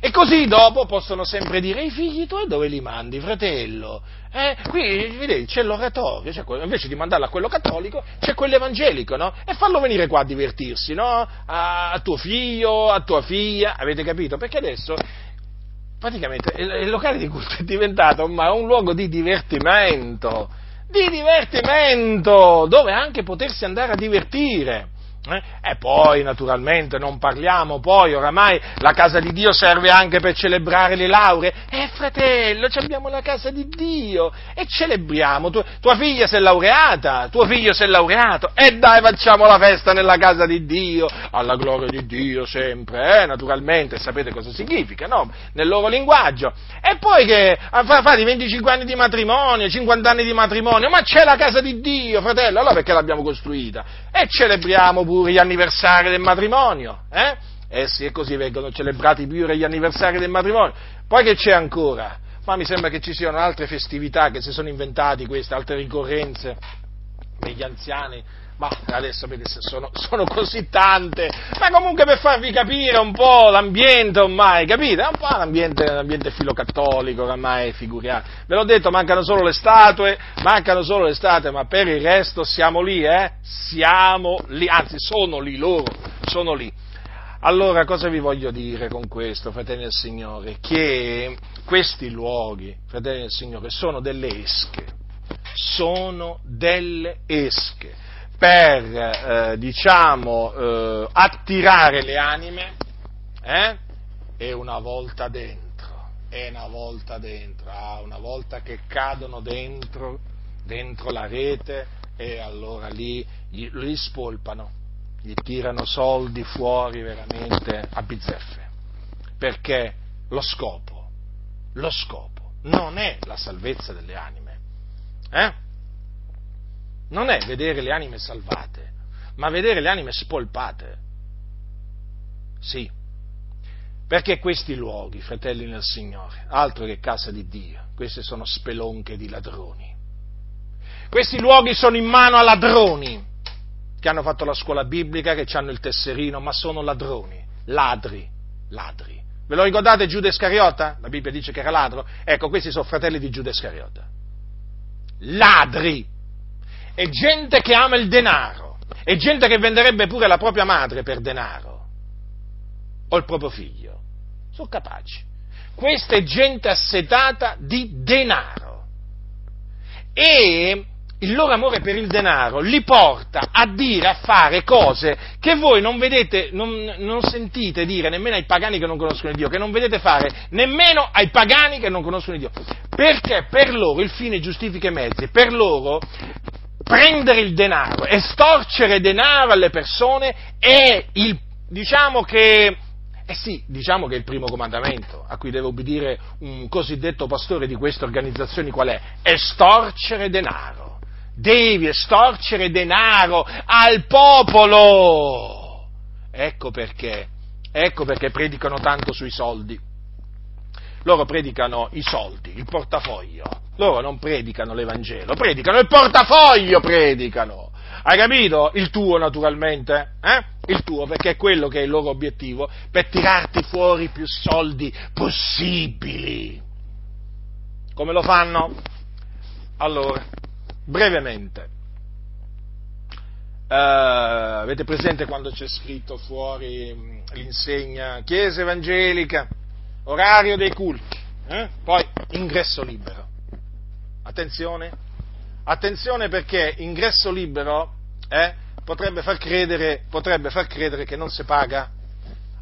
E così dopo possono sempre dire, i figli tuoi dove li mandi, fratello? Eh, qui vedete, c'è l'oratorio, c'è invece di mandarlo a quello cattolico, c'è quello evangelico, no? E fallo venire qua a divertirsi, no? A, a tuo figlio, a tua figlia, avete capito? Perché adesso praticamente il, locale di culto è diventato ormai un luogo di divertimento, di divertimento, dove anche potersi andare a divertire. Eh? E poi, naturalmente, non parliamo poi, oramai la casa di Dio serve anche per celebrare le lauree. Eh, fratello, abbiamo la casa di Dio e celebriamo. Tu, tua figlia si è laureata, tuo figlio si è laureato. E dai, facciamo la festa nella casa di Dio, alla gloria di Dio sempre, eh? naturalmente, sapete cosa significa, no? Nel loro linguaggio. E poi che ah, fate 25 anni di matrimonio, 50 anni di matrimonio, ma c'è la casa di Dio, fratello, allora perché l'abbiamo costruita? E celebriamo pure pure gli anniversari del matrimonio, eh? Eh sì, e così vengono celebrati pure gli anniversari del matrimonio. Poi che c'è ancora? Ma mi sembra che ci siano altre festività che si sono inventati queste, altre ricorrenze degli anziani ma adesso sono, sono, così tante, ma comunque per farvi capire un po' l'ambiente ormai, capite? Un po' l'ambiente, l'ambiente filocattolico ormai figuriamo. Ve l'ho detto, mancano solo le statue, mancano solo le statue, ma per il resto siamo lì, eh? Siamo lì, anzi sono lì loro, sono lì. Allora, cosa vi voglio dire con questo, fratelli del Signore? Che questi luoghi, fratelli del Signore, sono delle esche, sono delle esche per, eh, diciamo, eh, attirare le anime, eh? e una volta dentro, e una volta dentro, ah, una volta che cadono dentro, dentro la rete, e allora lì li spolpano, gli tirano soldi fuori veramente a bizzeffe, perché lo scopo, lo scopo non è la salvezza delle anime, eh? Non è vedere le anime salvate, ma vedere le anime spolpate. Sì, perché questi luoghi, fratelli nel Signore, altro che casa di Dio, queste sono spelonche di ladroni. Questi luoghi sono in mano a ladroni che hanno fatto la scuola biblica, che hanno il tesserino, ma sono ladroni, ladri, ladri. Ve lo ricordate Giuda Iscariota? La Bibbia dice che era ladro. Ecco, questi sono fratelli di Giuda Iscariota. Ladri è gente che ama il denaro, è gente che venderebbe pure la propria madre per denaro, o il proprio figlio. Sono capaci. Questa è gente assetata di denaro. E il loro amore per il denaro li porta a dire, a fare cose che voi non vedete, non, non, sentite dire nemmeno ai pagani che non conoscono Dio, che non vedete fare nemmeno ai pagani che non conoscono Dio. Perché per loro il fine giustifica i mezzi, per loro prendere il denaro, estorcere denaro alle persone è il, diciamo che Eh sì, diciamo che è il primo comandamento a cui deve obbedire un cosiddetto pastore di queste organizzazioni qual è? Estorcere denaro. Devi estorcere denaro al popolo. Ecco perché, ecco perché predicano tanto sui soldi. Loro predicano i soldi, il portafoglio. Loro non predicano l'Evangelo, predicano il portafoglio, predicano. Hai capito? Il tuo naturalmente, eh? Il tuo perché è quello che è il loro obiettivo, per tirarti fuori più soldi possibili. Come lo fanno? Allora, brevemente, uh, avete presente quando c'è scritto fuori mm, l'insegna Chiesa Evangelica, orario dei culti, eh? poi ingresso libero. Attenzione, attenzione perché ingresso libero eh, potrebbe, far credere, potrebbe, far credere, che non si paga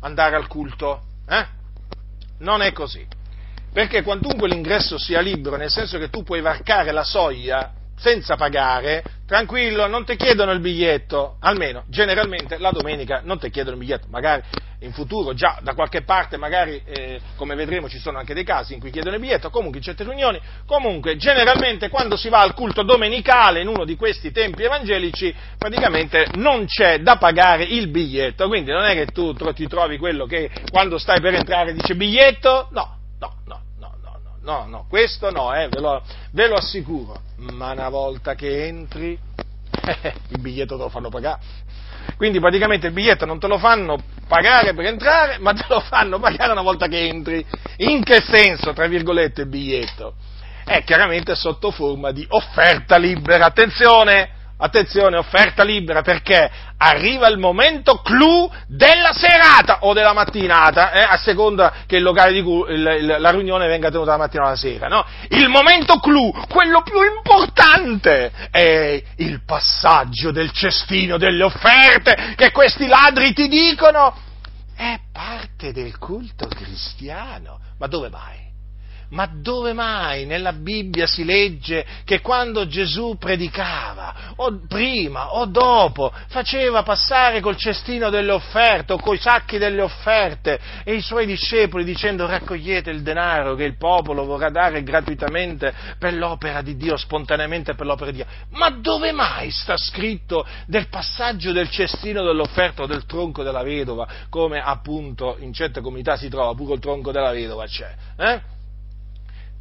andare al culto. Eh? Non è così. Perché quantunque l'ingresso sia libero, nel senso che tu puoi varcare la soglia senza pagare, tranquillo, non ti chiedono il biglietto, almeno generalmente la domenica non ti chiedono il biglietto, magari in futuro già da qualche parte, magari eh, come vedremo ci sono anche dei casi in cui chiedono il biglietto, comunque in certe riunioni, comunque generalmente quando si va al culto domenicale in uno di questi templi evangelici praticamente non c'è da pagare il biglietto, quindi non è che tu ti trovi quello che quando stai per entrare dice biglietto, no, no, no, no, no, questo no, eh, ve, lo, ve, lo, assicuro, ma una volta che entri, il biglietto te lo fanno pagare. Quindi praticamente il biglietto non te lo fanno pagare per entrare, ma te lo fanno pagare una volta che entri. In che senso, tra virgolette, il biglietto? È chiaramente sotto forma di offerta libera. Attenzione! Attenzione, offerta libera perché arriva il momento clou della serata o della mattinata, eh, a seconda che cui il, la riunione venga tenuta la mattina o la sera, no? Il momento clou, quello più importante, è il passaggio del cestino delle offerte che questi ladri ti dicono. È parte del culto cristiano. Ma dove vai? Ma dove mai nella Bibbia si legge che quando Gesù predicava, o prima o dopo, faceva passare col cestino delle offerte o coi sacchi delle offerte e i suoi discepoli dicendo raccogliete il denaro che il popolo vorrà dare gratuitamente per l'opera di Dio, spontaneamente per l'opera di Dio? Ma dove mai sta scritto del passaggio del cestino dell'offerta o del tronco della vedova, come appunto in certe comunità si trova, pure il tronco della vedova c'è? Eh?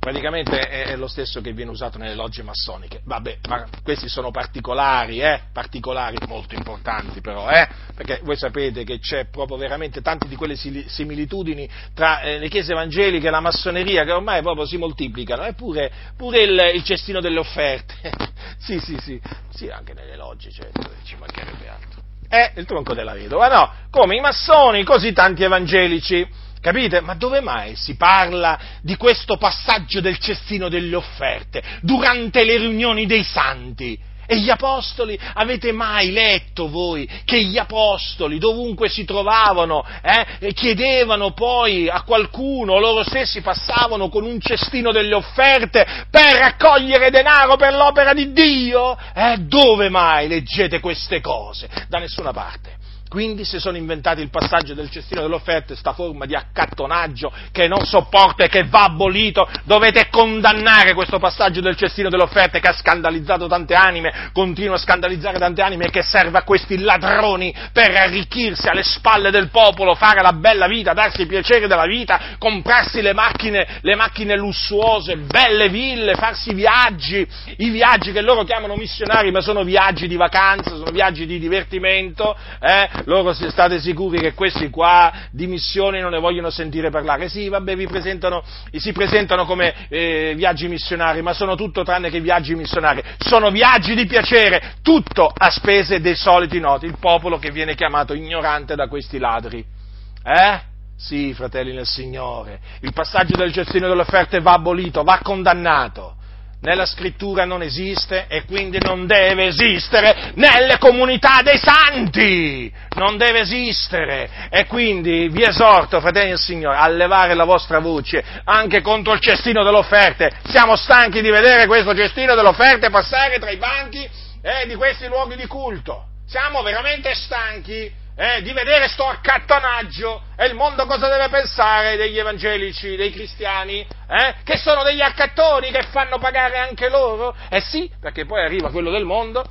Praticamente è, lo stesso che viene usato nelle logge massoniche. Vabbè, ma questi sono particolari, eh? particolari molto importanti però, eh? perché voi sapete che c'è proprio veramente tante di quelle similitudini tra eh, le chiese evangeliche e la massoneria che ormai proprio si moltiplicano, eppure pure il, il cestino delle offerte, sì, sì, sì, sì, anche nelle logge, certo, ci mancherebbe altro. È il tronco della vedova, no? Come i massoni, così tanti evangelici Capite? Ma dove mai si parla di questo passaggio del cestino delle offerte durante le riunioni dei santi? E gli apostoli, avete mai letto voi che gli apostoli, dovunque si trovavano, eh, chiedevano poi a qualcuno, loro stessi passavano con un cestino delle offerte per raccogliere denaro per l'opera di Dio? Eh, dove mai leggete queste cose? Da nessuna parte. Quindi si sono inventati il passaggio del cestino delle offerte, sta forma di accattonaggio che non sopporta e che va abolito. Dovete condannare questo passaggio del cestino delle offerte che ha scandalizzato tante anime, continua a scandalizzare tante anime e che serve a questi ladroni per arricchirsi alle spalle del popolo, fare la bella vita, darsi i piaceri della vita, comprarsi le macchine, le macchine lussuose, belle ville, farsi viaggi, i viaggi che loro chiamano missionari ma sono viaggi di vacanza, sono viaggi di divertimento, eh? Loro state sicuri che questi qua di missione non ne vogliono sentire parlare. Sì, vabbè, vi presentano, si presentano come eh, viaggi missionari, ma sono tutto tranne che viaggi missionari. Sono viaggi di piacere, tutto a spese dei soliti noti, il popolo che viene chiamato ignorante da questi ladri. Eh? Sì, fratelli nel Signore, il passaggio del cestino delle offerte va abolito, va condannato nella scrittura non esiste e quindi non deve esistere nelle comunità dei santi, non deve esistere e quindi vi esorto, fratelli del Signore, a levare la vostra voce anche contro il cestino delle offerte. Siamo stanchi di vedere questo cestino delle offerte passare tra i banchi eh, di questi luoghi di culto. Siamo veramente stanchi eh, di vedere sto accattonaggio E il mondo cosa deve pensare degli evangelici, dei cristiani? Eh? Che sono degli accattoni che fanno pagare anche loro? Eh sì, perché poi arriva quello del mondo,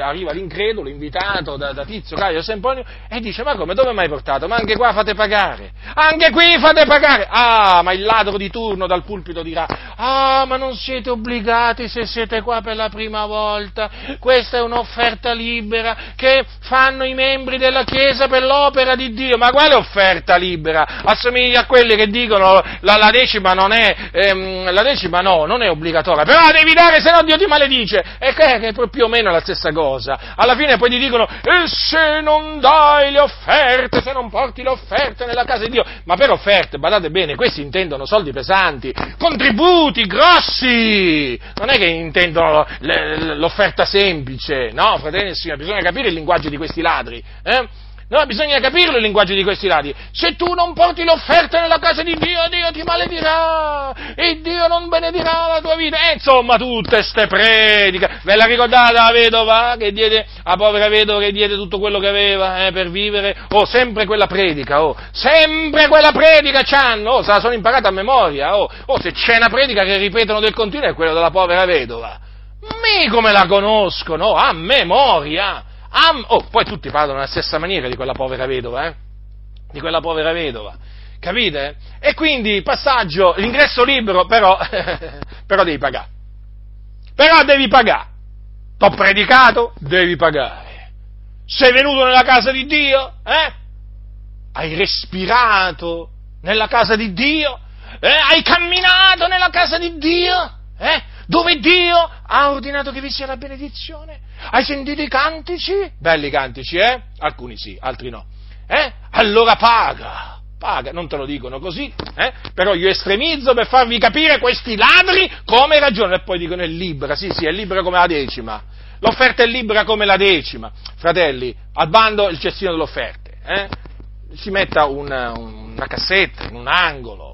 arriva l'incredulo, invitato da, da Tizio, Caio, Semponio, e dice, ma come, dove mi hai portato? Ma anche qua fate pagare, anche qui fate pagare! Ah, ma il ladro di turno dal pulpito dirà, ah, ma non siete obbligati se siete qua per la prima volta, questa è un'offerta libera che fanno i membri della Chiesa per l'opera di Dio, ma quale offerta? Offerta libera, assomiglia a quelli che dicono la, la decima non è, ehm, la decima no, non è obbligatoria, però la devi dare se no Dio ti maledice, e che, è più o meno la stessa cosa. Alla fine poi ti dicono, e se non dai le offerte, se non porti le offerte nella casa di Dio, ma per offerte, badate bene, questi intendono soldi pesanti, contributi grossi, non è che intendono l'offerta semplice, no, fratelli e signori, bisogna capire il linguaggio di questi ladri, eh? No, bisogna capirlo il linguaggio di questi lati. Se tu non porti l'offerta nella casa di Dio, Dio ti maledirà e Dio non benedirà la tua vita. E insomma, tutte ste prediche. Ve la ricordate la vedova che diede, la povera vedova che diede tutto quello che aveva eh, per vivere? Oh, sempre quella predica, oh, sempre quella predica c'hanno, oh, se la sono imparata a memoria, oh, oh, se c'è una predica che ripetono del continuo è quella della povera vedova. Mi come la conoscono, a memoria. Am- oh, poi tutti parlano nella stessa maniera di quella povera vedova, eh? Di quella povera vedova. Capite? E quindi passaggio, l'ingresso libero, però, però devi pagare. Però devi pagare. T'ho predicato, devi pagare. Sei venuto nella casa di Dio, eh? Hai respirato nella casa di Dio? Eh? Hai camminato nella casa di Dio? Eh? Dove Dio ha ordinato che vi sia la benedizione? Hai sentito i cantici? Belli cantici, eh? Alcuni sì, altri no. Eh? Allora paga, paga, non te lo dicono così, eh? Però io estremizzo per farvi capire questi ladri come ragionano. E poi dicono è libera, sì, sì, è libera come la decima. L'offerta è libera come la decima. Fratelli, al bando il cestino delle offerte, eh? Si metta una, una cassetta in un angolo,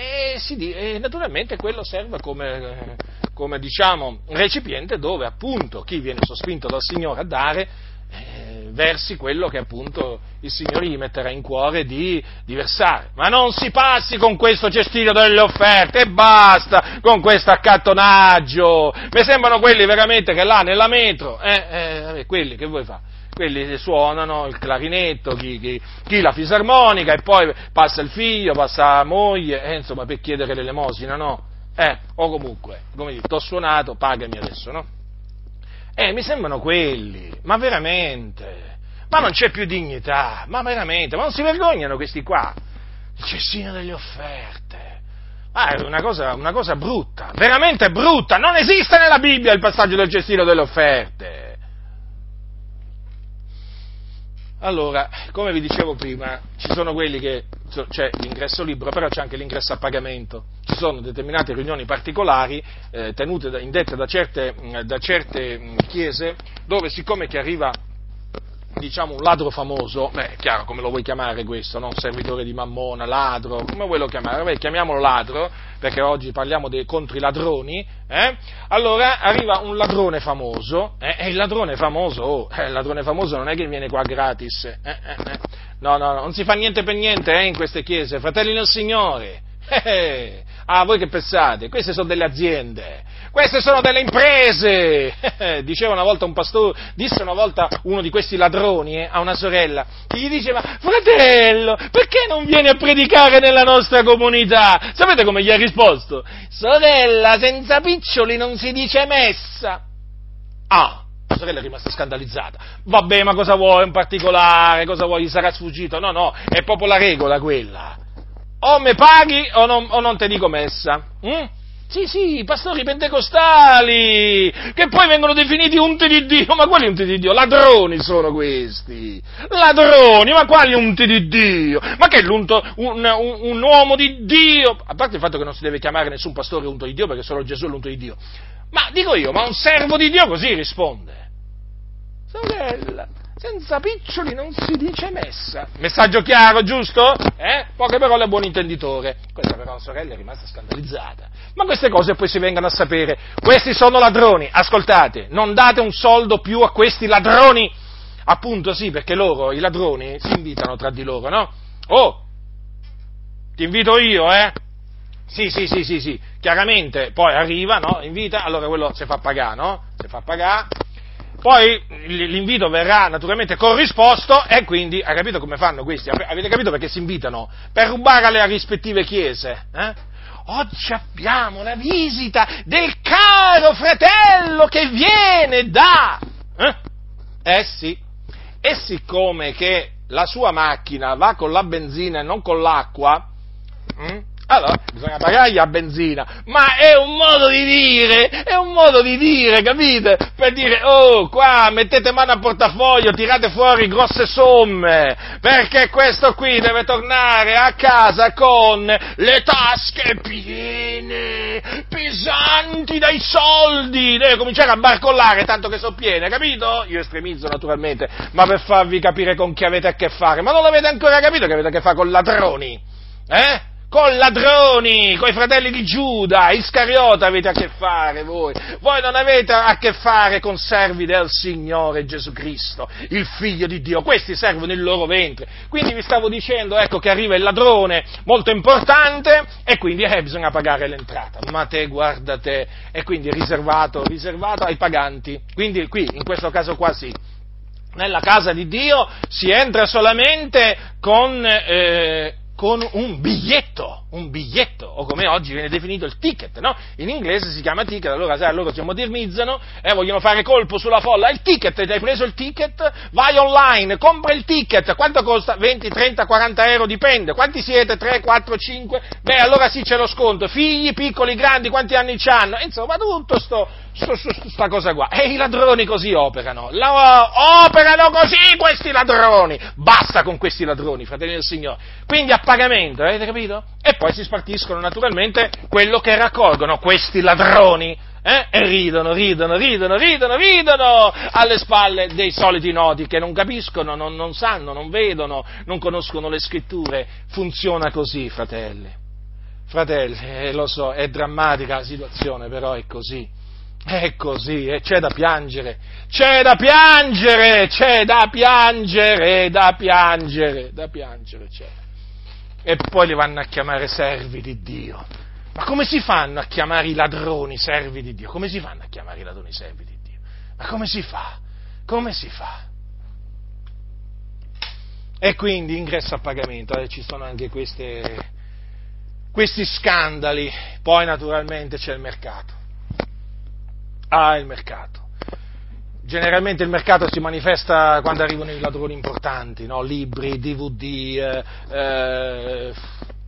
e, si, e, naturalmente quello serve come, come diciamo, recipiente dove appunto chi viene sospinto dal Signore a dare eh, versi quello che appunto il Signore gli metterà in cuore di, di, versare. Ma non si passi con questo cestino delle offerte e basta con questo accattonaggio. Mi sembrano quelli veramente che là nella metro, eh, eh, quelli che vuoi fare? Quelli suonano il clarinetto, chi, chi, chi, la fisarmonica e poi passa il figlio, passa la moglie, eh, insomma per chiedere l'elemosina, no? Eh, o comunque, come dire, ti ho suonato, pagami adesso, no? Eh, mi sembrano quelli, ma veramente, ma non c'è più dignità, ma veramente, ma non si vergognano questi qua? Il cestino delle offerte. Ah, è una cosa, una cosa brutta, veramente brutta, non esiste nella Bibbia il passaggio del cestino delle offerte. Allora, come vi dicevo prima, ci sono quelli che c'è l'ingresso libero, però c'è anche l'ingresso a pagamento. Ci sono determinate riunioni particolari eh, tenute da, indette da certe, da certe chiese dove siccome che arriva diciamo un ladro famoso, beh, chiaro come lo vuoi chiamare questo, no? Servitore di mammona, ladro, come vuoi lo chiamare? Beh, chiamiamolo ladro, perché oggi parliamo dei, contro i ladroni, eh? Allora arriva un ladrone famoso, eh? e il ladrone famoso, oh, eh, il ladrone famoso non è che viene qua gratis, eh, eh. no, no, no, non si fa niente per niente in queste chiese, fratelli del Signore, ah, voi che pensate? Queste sono delle aziende, queste sono delle imprese! Diceva una volta un pastore, disse una volta uno di questi ladroni eh, a una sorella, che gli diceva, fratello, perché non vieni a predicare nella nostra comunità? Sapete come gli ha risposto? Sorella, senza piccioli non si dice messa. Ah, la sorella è rimasta scandalizzata. Vabbè, ma cosa vuoi in particolare? Cosa vuoi? Gli sarà sfuggito? No, no, è proprio la regola quella. O me paghi o non, o non te dico messa. Mm? Sì, sì, pastori pentecostali, che poi vengono definiti unti di Dio, ma quali unti di Dio? Ladroni sono questi, ladroni, ma quali unti di Dio? Ma che è l'unto, un, un, un, uomo di Dio? A parte il fatto che non si deve chiamare nessun pastore unto di Dio, perché solo Gesù è l'unto di Dio. Ma dico io, ma un servo di Dio così risponde. Sorella, senza piccioli non si dice messa. Messaggio chiaro, giusto? Eh? Poche parole a buon intenditore. Questa però la sorella è rimasta scandalizzata. Ma queste cose poi si vengono a sapere. Questi sono ladroni. Ascoltate, non date un soldo più a questi ladroni. Appunto sì, perché loro, i ladroni, si invitano tra di loro, no? Oh, ti invito io, eh? Sì, sì, sì, sì, sì, chiaramente poi arriva, no? Invita, allora quello si fa pagare, no? Si fa pagare, poi l'invito verrà naturalmente corrisposto e quindi, hai capito come fanno questi? Avete capito perché si invitano? Per rubare alle rispettive chiese, eh? Oggi abbiamo la visita del caro fratello che viene da... Eh, eh sì, e siccome che la sua macchina va con la benzina e non con l'acqua, hm, allora bisogna pagargli a benzina, ma è un modo di dire, è un modo di dire, capite? Per dire, oh, qua mettete mano al portafoglio, tirate fuori grosse somme, perché questo qui deve tornare a casa con le tasche piene, pesanti dai soldi, deve cominciare a barcollare tanto che sono piene, capito? Io estremizzo naturalmente, ma per farvi capire con chi avete a che fare, ma non l'avete ancora capito che avete a che fare con ladroni, eh? Con ladroni, con i fratelli di Giuda, Iscariota avete a che fare voi. Voi non avete a che fare con servi del Signore Gesù Cristo, il Figlio di Dio. Questi servono il loro ventre. Quindi vi stavo dicendo, ecco, che arriva il ladrone molto importante e quindi eh, bisogna pagare l'entrata. Ma te, guarda te, e quindi riservato, riservato ai paganti. Quindi qui, in questo caso qua sì nella casa di Dio si entra solamente con, eh, con un biglietto, un biglietto, o come oggi viene definito il ticket, no? In inglese si chiama ticket, allora sai, loro si modernizzano e eh, vogliono fare colpo sulla folla. Il ticket, ti hai preso il ticket? Vai online, compra il ticket, quanto costa? 20, 30, 40 euro, dipende. Quanti siete? 3, 4, 5? Beh, allora sì c'è lo sconto. Figli, piccoli, grandi, quanti anni hanno? Insomma, tutto sto, sto, sto, sta cosa qua. E i ladroni così operano. La, operano così questi ladroni. Basta con questi ladroni, fratelli del Signore. Quindi a pagamento, avete capito? E poi si spartiscono naturalmente quello che raccolgono questi ladroni. Eh? E ridono, ridono, ridono, ridono, ridono alle spalle dei soliti noti che non capiscono, non, non sanno, non vedono, non conoscono le scritture. Funziona così, fratelli. Fratelli, eh, lo so, è drammatica la situazione, però è così. È così, e c'è da piangere, c'è da piangere, c'è da piangere, da piangere, da piangere, c'è e poi li vanno a chiamare servi di Dio. Ma come si fanno a chiamare i ladroni servi di Dio? Come si fanno a chiamare i ladroni servi di Dio? Ma come si fa? Come si fa? E quindi ingresso a pagamento, eh, ci sono anche queste, questi scandali, poi naturalmente c'è il mercato. Ah, il mercato generalmente il mercato si manifesta quando arrivano i ladroni importanti, no? libri, DVD, eh, eh,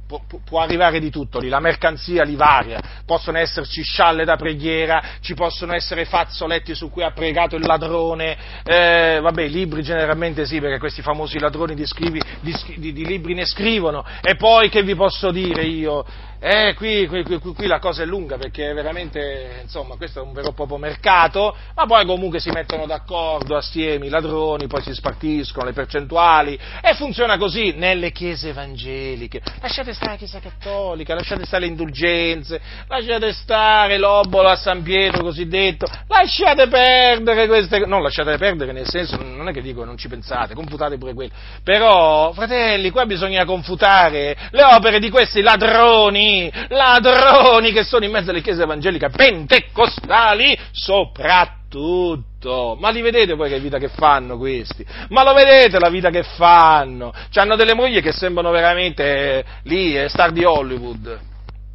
può, può, arrivare di tutto lì, la mercanzia li varia, possono esserci scialle da preghiera, ci possono essere fazzoletti su cui ha pregato il ladrone, eh, vabbè, libri generalmente sì, perché questi famosi ladroni di, scrivi, di, di, di libri ne scrivono, e poi che vi posso dire io? Eh, qui, qui, qui, qui, la cosa è lunga perché veramente, insomma, questo è un vero e proprio mercato, ma poi comunque si mettono d'accordo assieme i ladroni, poi si spartiscono le percentuali e funziona così nelle chiese evangeliche. Lasciate stare la Chiesa Cattolica, lasciate stare le indulgenze, lasciate stare l'obolo a San Pietro cosiddetto, lasciate perdere queste cose, non lasciate perdere nel senso, non è che dico non ci pensate, confutate pure quello, però, fratelli, qua bisogna confutare le opere di questi ladroni ladroni, che sono in mezzo alle chiese evangeliche pentecostali soprattutto. Ma li vedete poi che vita che fanno questi? Ma lo vedete la vita che fanno? Hanno delle mogli che sembrano veramente eh, lì, eh, star di Hollywood,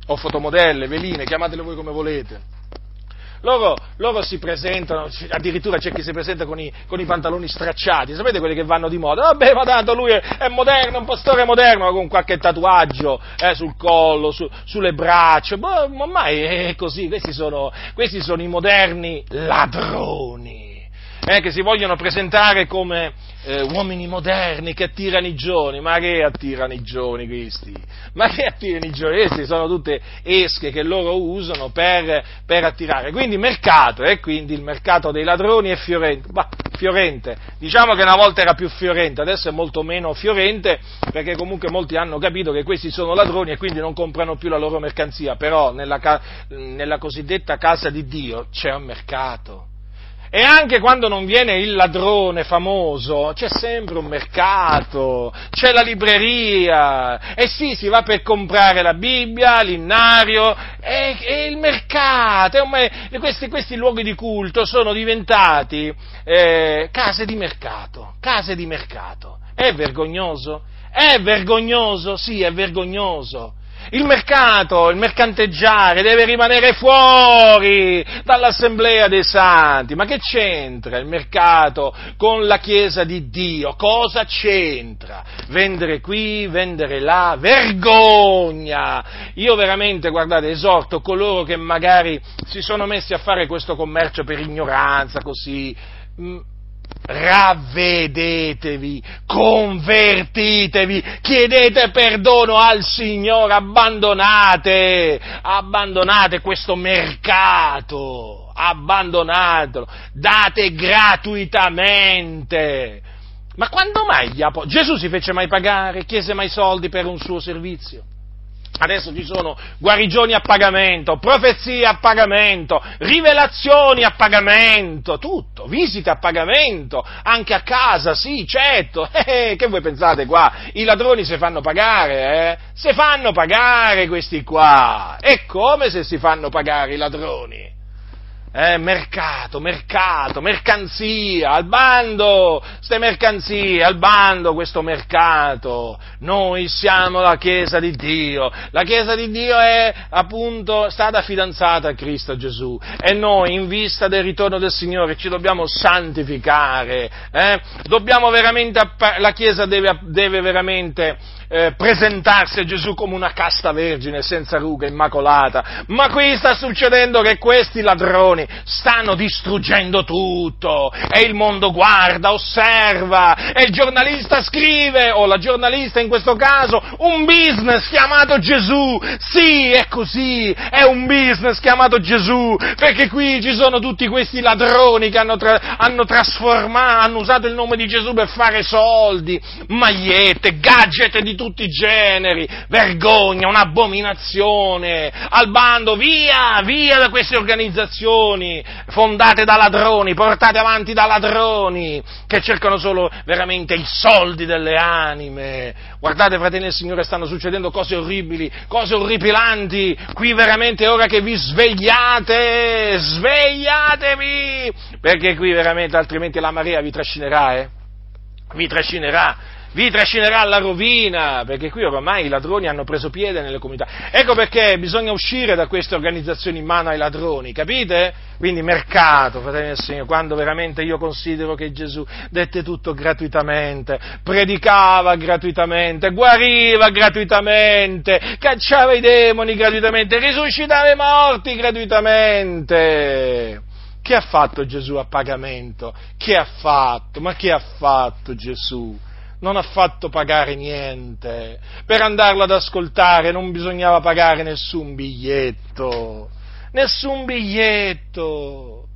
o fotomodelle, veline, chiamatele voi come volete. Loro, loro, si presentano, addirittura c'è chi si presenta con i, con i, pantaloni stracciati, sapete quelli che vanno di moda? Vabbè, ma tanto lui è, è moderno, un pastore moderno, con qualche tatuaggio eh, sul collo, su, sulle braccia, boh, ma ormai è così, questi sono, questi sono i moderni ladroni eh, che si vogliono presentare come eh, uomini moderni che attirano i giovani, ma che attirano i giovani questi? Ma che attirano i giovani? Questi sono tutte esche che loro usano per, per attirare. Quindi mercato, e eh, quindi il mercato dei ladroni è fiorente. Bah, fiorente. Diciamo che una volta era più fiorente, adesso è molto meno fiorente perché comunque molti hanno capito che questi sono ladroni e quindi non comprano più la loro mercanzia, però nella, nella cosiddetta casa di Dio c'è un mercato E anche quando non viene il ladrone famoso, c'è sempre un mercato, c'è la libreria, e sì, si va per comprare la Bibbia, l'innario, e, e il mercato, e questi, questi, luoghi di culto sono diventati eh, case di mercato, case di mercato. È vergognoso? È vergognoso, sì, è vergognoso. Il mercato, il mercanteggiare deve rimanere fuori dall'assemblea dei santi. Ma che c'entra il mercato con la Chiesa di Dio? Cosa c'entra? Vendere qui, vendere là, vergogna! Io veramente, guardate, esorto coloro che magari si sono messi a fare questo commercio per ignoranza, così mm, ravvedetevi, convertitevi, chiedete perdono al Signore, abbandonate, abbandonate questo mercato, abbandonatelo, date gratuitamente. Ma quando mai gli apostoli? Gesù si fece mai pagare, chiese mai soldi per un suo servizio? Adesso ci sono guarigioni a pagamento, profezie a pagamento, rivelazioni a pagamento, tutto, visite a pagamento, anche a casa, sì, certo. Eh, che voi pensate qua? I ladroni si fanno pagare, eh? Si fanno pagare questi qua. E come se si fanno pagare i ladroni? Eh, mercato, mercato, mercanzia, al bando, queste mercanzie, al bando questo mercato. Noi siamo la Chiesa di Dio. La Chiesa di Dio è appunto stata fidanzata a Cristo Gesù e noi in vista del ritorno del Signore ci dobbiamo santificare. Eh? Dobbiamo veramente, la Chiesa deve, deve veramente eh, presentarsi a Gesù come una casta vergine senza ruga, immacolata. Ma qui sta succedendo che questi ladroni stanno distruggendo tutto e il mondo guarda, osserva e il giornalista scrive, o la giornalista in questo caso, un business chiamato Gesù. Sì, è così, è un business chiamato Gesù, perché qui ci sono tutti questi ladroni che hanno, tra- hanno trasformato, hanno usato il nome di Gesù per fare soldi, magliette, gadget di tutti i generi, vergogna, un'abominazione, al bando, via, via da queste organizzazioni fondate da ladroni, portate avanti da ladroni, che cercano solo veramente i soldi delle anime. Guardate, fratelli del Signore, stanno succedendo cose orribili, cose orripilanti, qui veramente è ora che vi svegliate, svegliatevi, perché qui veramente altrimenti la marea vi trascinerà, eh? Vi trascinerà vi trascinerà alla rovina, perché qui ormai i ladroni hanno preso piede nelle comunità. Ecco perché bisogna uscire da queste organizzazioni in mano ai ladroni, capite? Quindi mercato, fratelli del Signore, quando veramente io considero che Gesù dette tutto gratuitamente, predicava gratuitamente, guariva gratuitamente, cacciava i demoni gratuitamente, risuscitava i morti gratuitamente. Che ha fatto Gesù a pagamento? Che ha fatto? Ma che ha fatto Gesù? Non ha fatto pagare niente. Per andarlo ad ascoltare non bisognava pagare nessun biglietto, nessun biglietto.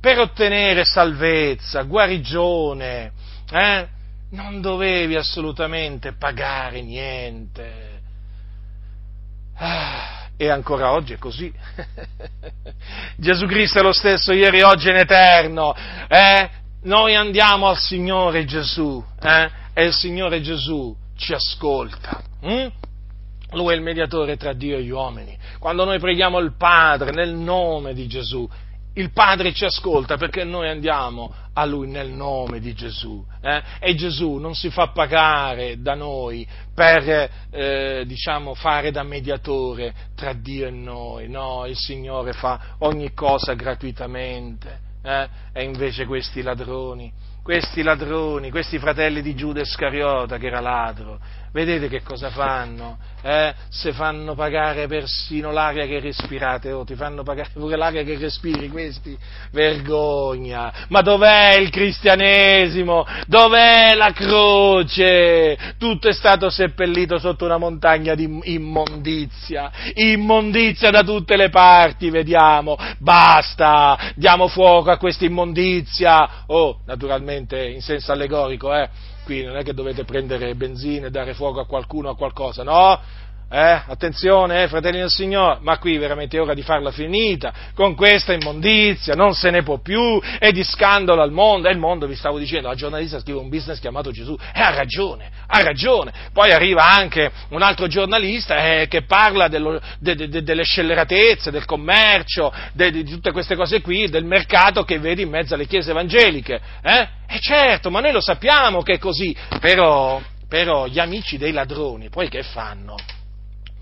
Per ottenere salvezza, guarigione, eh, non dovevi assolutamente pagare niente. Ah, e ancora oggi è così. Gesù Cristo è lo stesso ieri, oggi e in eterno. Eh? Noi andiamo al Signore Gesù. Eh? E il Signore Gesù ci ascolta. Hm? Lui è il mediatore tra Dio e gli uomini. Quando noi preghiamo il Padre nel nome di Gesù, il Padre ci ascolta perché noi andiamo a Lui nel nome di Gesù. Eh? E Gesù non si fa pagare da noi per, eh, diciamo, fare da mediatore tra Dio e noi. No, il Signore fa ogni cosa gratuitamente. Eh? E invece questi ladroni questi ladroni, questi fratelli di Giuda Iscariota che era ladro, vedete che cosa fanno? Eh? Se fanno pagare persino l'aria che respirate, oh, ti fanno pagare pure l'aria che respiri questi? Vergogna! Ma dov'è il cristianesimo? Dov'è la croce? Tutto è stato seppellito sotto una montagna di immondizia, immondizia da tutte le parti, vediamo, basta, diamo fuoco a questa immondizia, oh, naturalmente in senso allegorico, eh? Qui non è che dovete prendere benzina e dare fuoco a qualcuno o a qualcosa, no? Eh? Attenzione, eh, fratelli del Signore, ma qui veramente è ora di farla finita con questa immondizia, non se ne può più, è di scandalo al mondo, e il mondo, vi stavo dicendo, la giornalista scrive un business chiamato Gesù, e ha ragione, ha ragione. Poi arriva anche un altro giornalista eh, che parla dello, de, de, de, delle scelleratezze, del commercio, di tutte queste cose qui, del mercato che vedi in mezzo alle chiese evangeliche. Eh? E certo, ma noi lo sappiamo che è così, però, però gli amici dei ladroni, poi che fanno?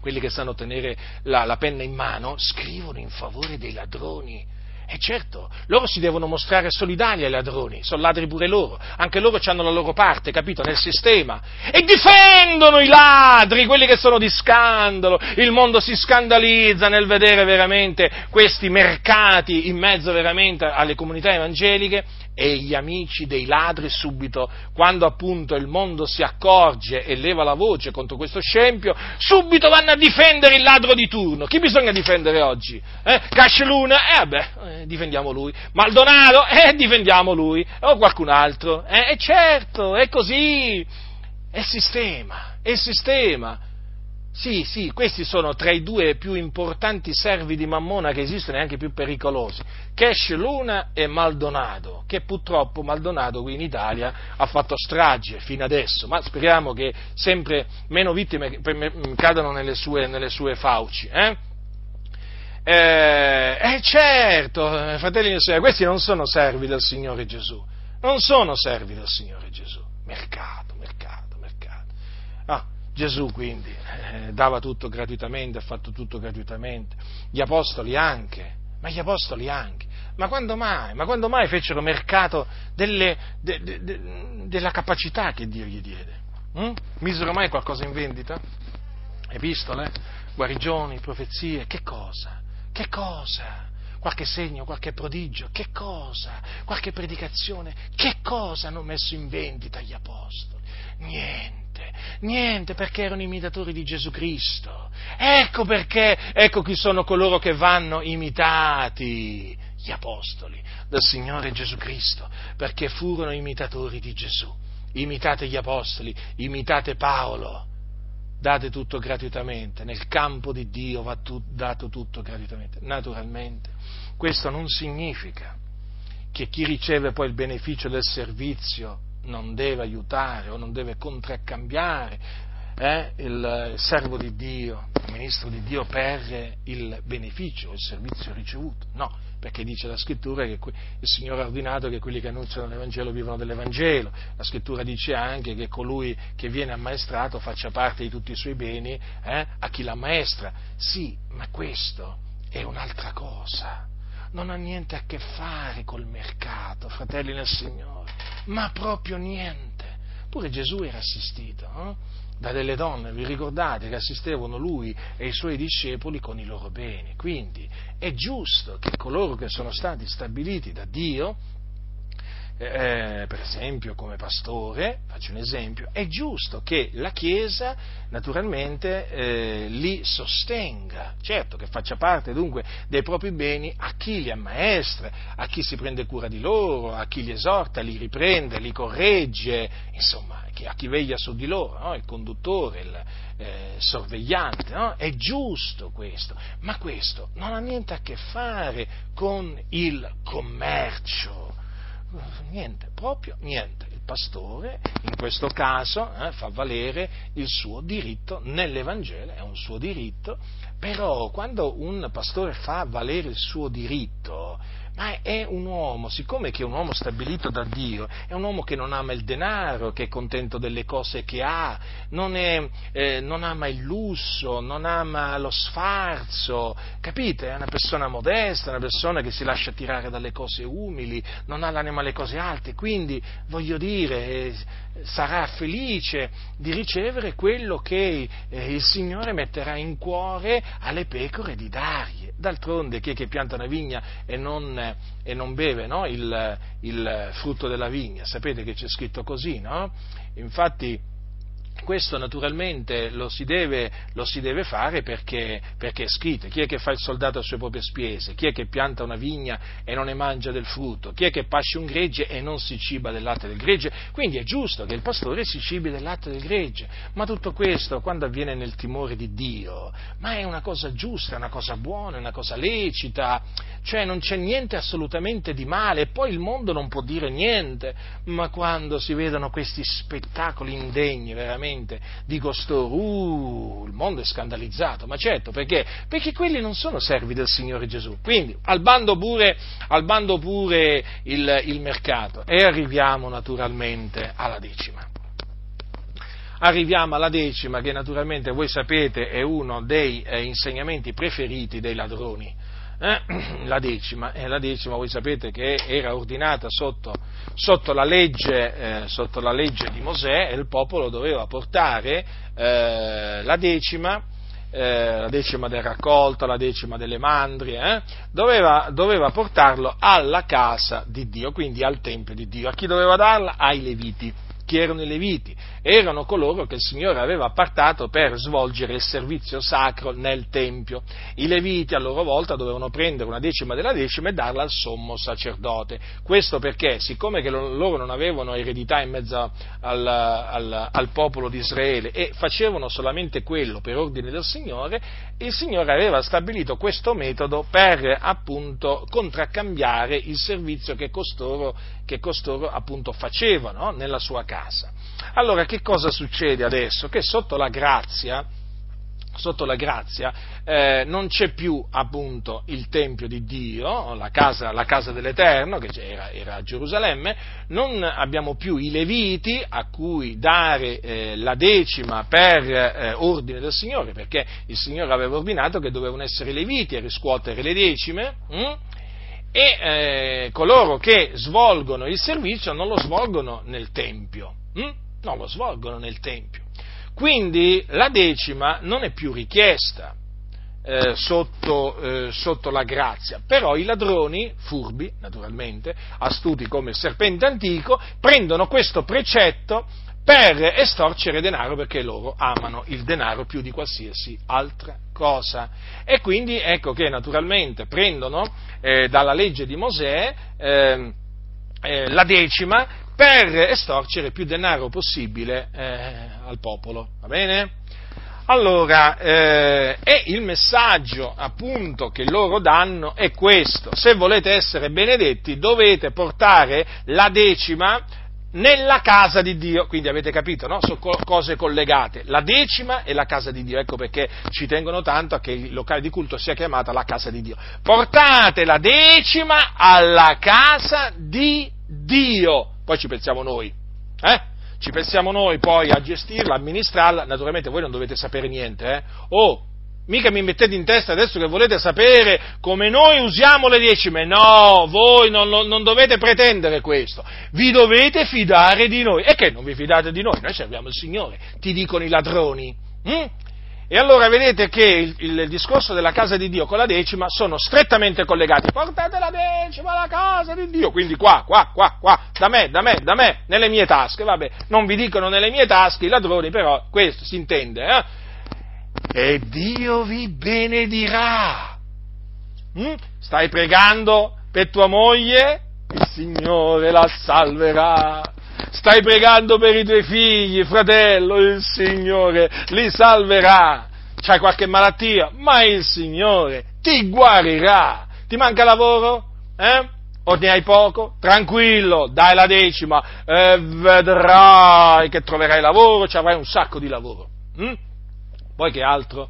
Quelli che sanno tenere la, la penna in mano, scrivono in favore dei ladroni. E certo, loro si devono mostrare solidali ai ladroni, sono ladri pure loro, anche loro hanno la loro parte, capito, nel sistema, e difendono i ladri, quelli che sono di scandalo, il mondo si scandalizza nel vedere veramente questi mercati in mezzo veramente alle comunità evangeliche e gli amici dei ladri subito, quando appunto il mondo si accorge e leva la voce contro questo scempio, subito vanno a difendere il ladro di turno. Chi bisogna difendere oggi? Eh? Casceluna? Eh vabbè, eh, difendiamo lui. Maldonado? Eh, difendiamo lui. O qualcun altro? Eh, eh certo, è così. È il sistema, è il sistema. Sì, sì, questi sono tra i due più importanti servi di Mammona che esistono e anche più pericolosi, Cash Luna e Maldonado, che purtroppo Maldonado qui in Italia ha fatto strage fino adesso, ma speriamo che sempre meno vittime cadano nelle sue, nelle sue fauci. Eh? Eh, eh certo, fratelli e sorelle, questi non sono servi del Signore Gesù, non sono servi del Signore Gesù, mercato, mercato, mercato. Ah, Gesù quindi eh, dava tutto gratuitamente, ha fatto tutto gratuitamente, gli apostoli anche, ma gli apostoli anche. Ma quando mai? Ma quando mai fecero mercato delle, de, de, de, della capacità che Dio gli diede? Hm? Misero mai qualcosa in vendita? Epistole? Guarigioni? Profezie? Che cosa? Che cosa? Qualche segno, qualche prodigio? Che cosa? Qualche predicazione? Che cosa hanno messo in vendita gli apostoli? Niente niente, niente perché erano imitatori di Gesù Cristo. Ecco perché, ecco chi sono coloro che vanno imitati, gli apostoli del Signore Gesù Cristo, perché furono imitatori di Gesù. Imitate gli apostoli, imitate Paolo, date tutto gratuitamente, nel campo di Dio va tu, dato tutto gratuitamente. Naturalmente, questo non significa che chi riceve poi il beneficio del servizio non deve aiutare o non deve contraccambiare eh, il servo di Dio, il ministro di Dio per il beneficio, il servizio ricevuto. No, perché dice la scrittura che il Signore ha ordinato che quelli che annunciano l'Evangelo vivano dell'Evangelo. La scrittura dice anche che colui che viene ammaestrato faccia parte di tutti i suoi beni eh, a chi l'ammaestra. Sì, ma questo è un'altra cosa. Non ha niente a che fare col mercato, fratelli nel Signore ma proprio niente. Pure Gesù era assistito eh? da delle donne, vi ricordate, che assistevano lui e i suoi discepoli con i loro beni. Quindi è giusto che coloro che sono stati stabiliti da Dio eh, per esempio come pastore, faccio un esempio, è giusto che la Chiesa naturalmente eh, li sostenga, certo che faccia parte dunque dei propri beni a chi li ammaestra, a chi si prende cura di loro, a chi li esorta, li riprende, li corregge, insomma a chi veglia su di loro, no? il conduttore, il eh, sorvegliante, no? è giusto questo, ma questo non ha niente a che fare con il commercio niente, proprio niente. Il pastore in questo caso eh, fa valere il suo diritto nell'Evangelo, è un suo diritto, però quando un pastore fa valere il suo diritto, ma è un uomo, siccome che è un uomo stabilito da Dio, è un uomo che non ama il denaro, che è contento delle cose che ha, non, è, eh, non ama il lusso, non ama lo sfarzo, capite? È una persona modesta, una persona che si lascia tirare dalle cose umili, non ha l'anima alle cose alte, quindi voglio dire, eh, sarà felice di ricevere quello che eh, il Signore metterà in cuore alle pecore di dargli. D'altronde chi è che pianta una vigna e non e non beve no? il, il, frutto della vigna. Sapete che c'è scritto così, no? Infatti questo naturalmente lo si deve, lo si deve fare perché, perché, è scritto. Chi è che fa il soldato a sue proprie spese? Chi è che pianta una vigna e non ne mangia del frutto? Chi è che pasce un gregge e non si ciba del latte del gregge? Quindi è giusto che il pastore si cibi del latte del gregge. Ma tutto questo, quando avviene nel timore di Dio, ma è una cosa giusta, è una cosa buona, è una cosa lecita, cioè non c'è niente assolutamente di male e poi il mondo non può dire niente, ma quando si vedono questi spettacoli indegni veramente, veramente di costoro, uh, il mondo è scandalizzato, ma certo, perché? Perché quelli non sono servi del Signore Gesù. Quindi, al bando pure, al bando pure il, il mercato. E arriviamo naturalmente alla decima arriviamo alla decima, che naturalmente voi sapete è uno dei eh, insegnamenti preferiti dei ladroni eh, la decima, eh, la decima voi sapete che era ordinata sotto, sotto, la, legge, eh, sotto la, legge, di Mosè e il popolo doveva portare eh, la decima, eh, la decima del raccolto, la decima delle mandrie, eh, doveva, doveva portarlo alla casa di Dio, quindi al Tempio di Dio. A chi doveva darla? Ai Leviti chi erano i Leviti? Erano coloro che il Signore aveva appartato per svolgere il servizio sacro nel Tempio. I Leviti a loro volta dovevano prendere una decima della decima e darla al sommo sacerdote. Questo perché, siccome loro non avevano eredità in mezzo al, al, al popolo di Israele e facevano solamente quello per ordine del Signore, il Signore aveva stabilito questo metodo per appunto contraccambiare il servizio che costoro, che costoro appunto facevano nella sua casa. Allora che cosa succede adesso? Che sotto la grazia, sotto la grazia eh, non c'è più appunto il Tempio di Dio, la casa, la casa dell'Eterno che era, era, a Gerusalemme, non abbiamo più i Leviti a cui dare eh, la decima per eh, ordine del Signore, perché il Signore aveva ordinato che dovevano essere i Leviti a riscuotere le decime. Hm? E eh, coloro che svolgono il servizio non lo svolgono nel Tempio, hm? non lo svolgono nel Tempio. Quindi la decima non è più richiesta eh, sotto, eh, sotto, la grazia, però i ladroni, furbi naturalmente, astuti come il serpente antico, prendono questo precetto per estorcere denaro perché loro amano il denaro più di qualsiasi altra cosa. E quindi ecco che naturalmente prendono eh, dalla legge di Mosè eh, eh, la decima per estorcere più denaro possibile eh, al popolo. Va bene? Allora, eh, e il messaggio appunto che loro danno è questo, se volete essere benedetti dovete portare la decima nella casa di Dio, quindi avete capito, no? Sono cose collegate, la decima e la casa di Dio, ecco perché ci tengono tanto a che il locale di culto sia chiamata la casa di Dio. Portate la decima alla casa di Dio, poi ci pensiamo noi, eh? Ci pensiamo noi poi a gestirla, amministrarla, naturalmente voi non dovete sapere niente, eh? Oh, Mica mi mettete in testa adesso che volete sapere come noi usiamo le decime. No, voi non, non, dovete pretendere questo. Vi dovete fidare di noi. E che non vi fidate di noi? Noi serviamo il Signore, ti dicono i ladroni. Mm? E allora vedete che il, il, discorso della casa di Dio con la decima sono strettamente collegati. Portate la decima alla casa di Dio. Quindi qua, qua, qua, qua, da me, da me, da me, nelle mie tasche. Vabbè, non vi dicono nelle mie tasche i ladroni, però questo si intende, eh? E Dio vi benedirà. Mm? Stai pregando per tua moglie? Il Signore la salverà. Stai pregando per i tuoi figli, fratello? Il Signore li salverà. C'hai qualche malattia? Ma il Signore ti guarirà. Ti manca lavoro? Eh? o ne hai poco? Tranquillo, dai la decima e vedrai che troverai lavoro, ci avrai un sacco di lavoro. Mm? Poi che altro?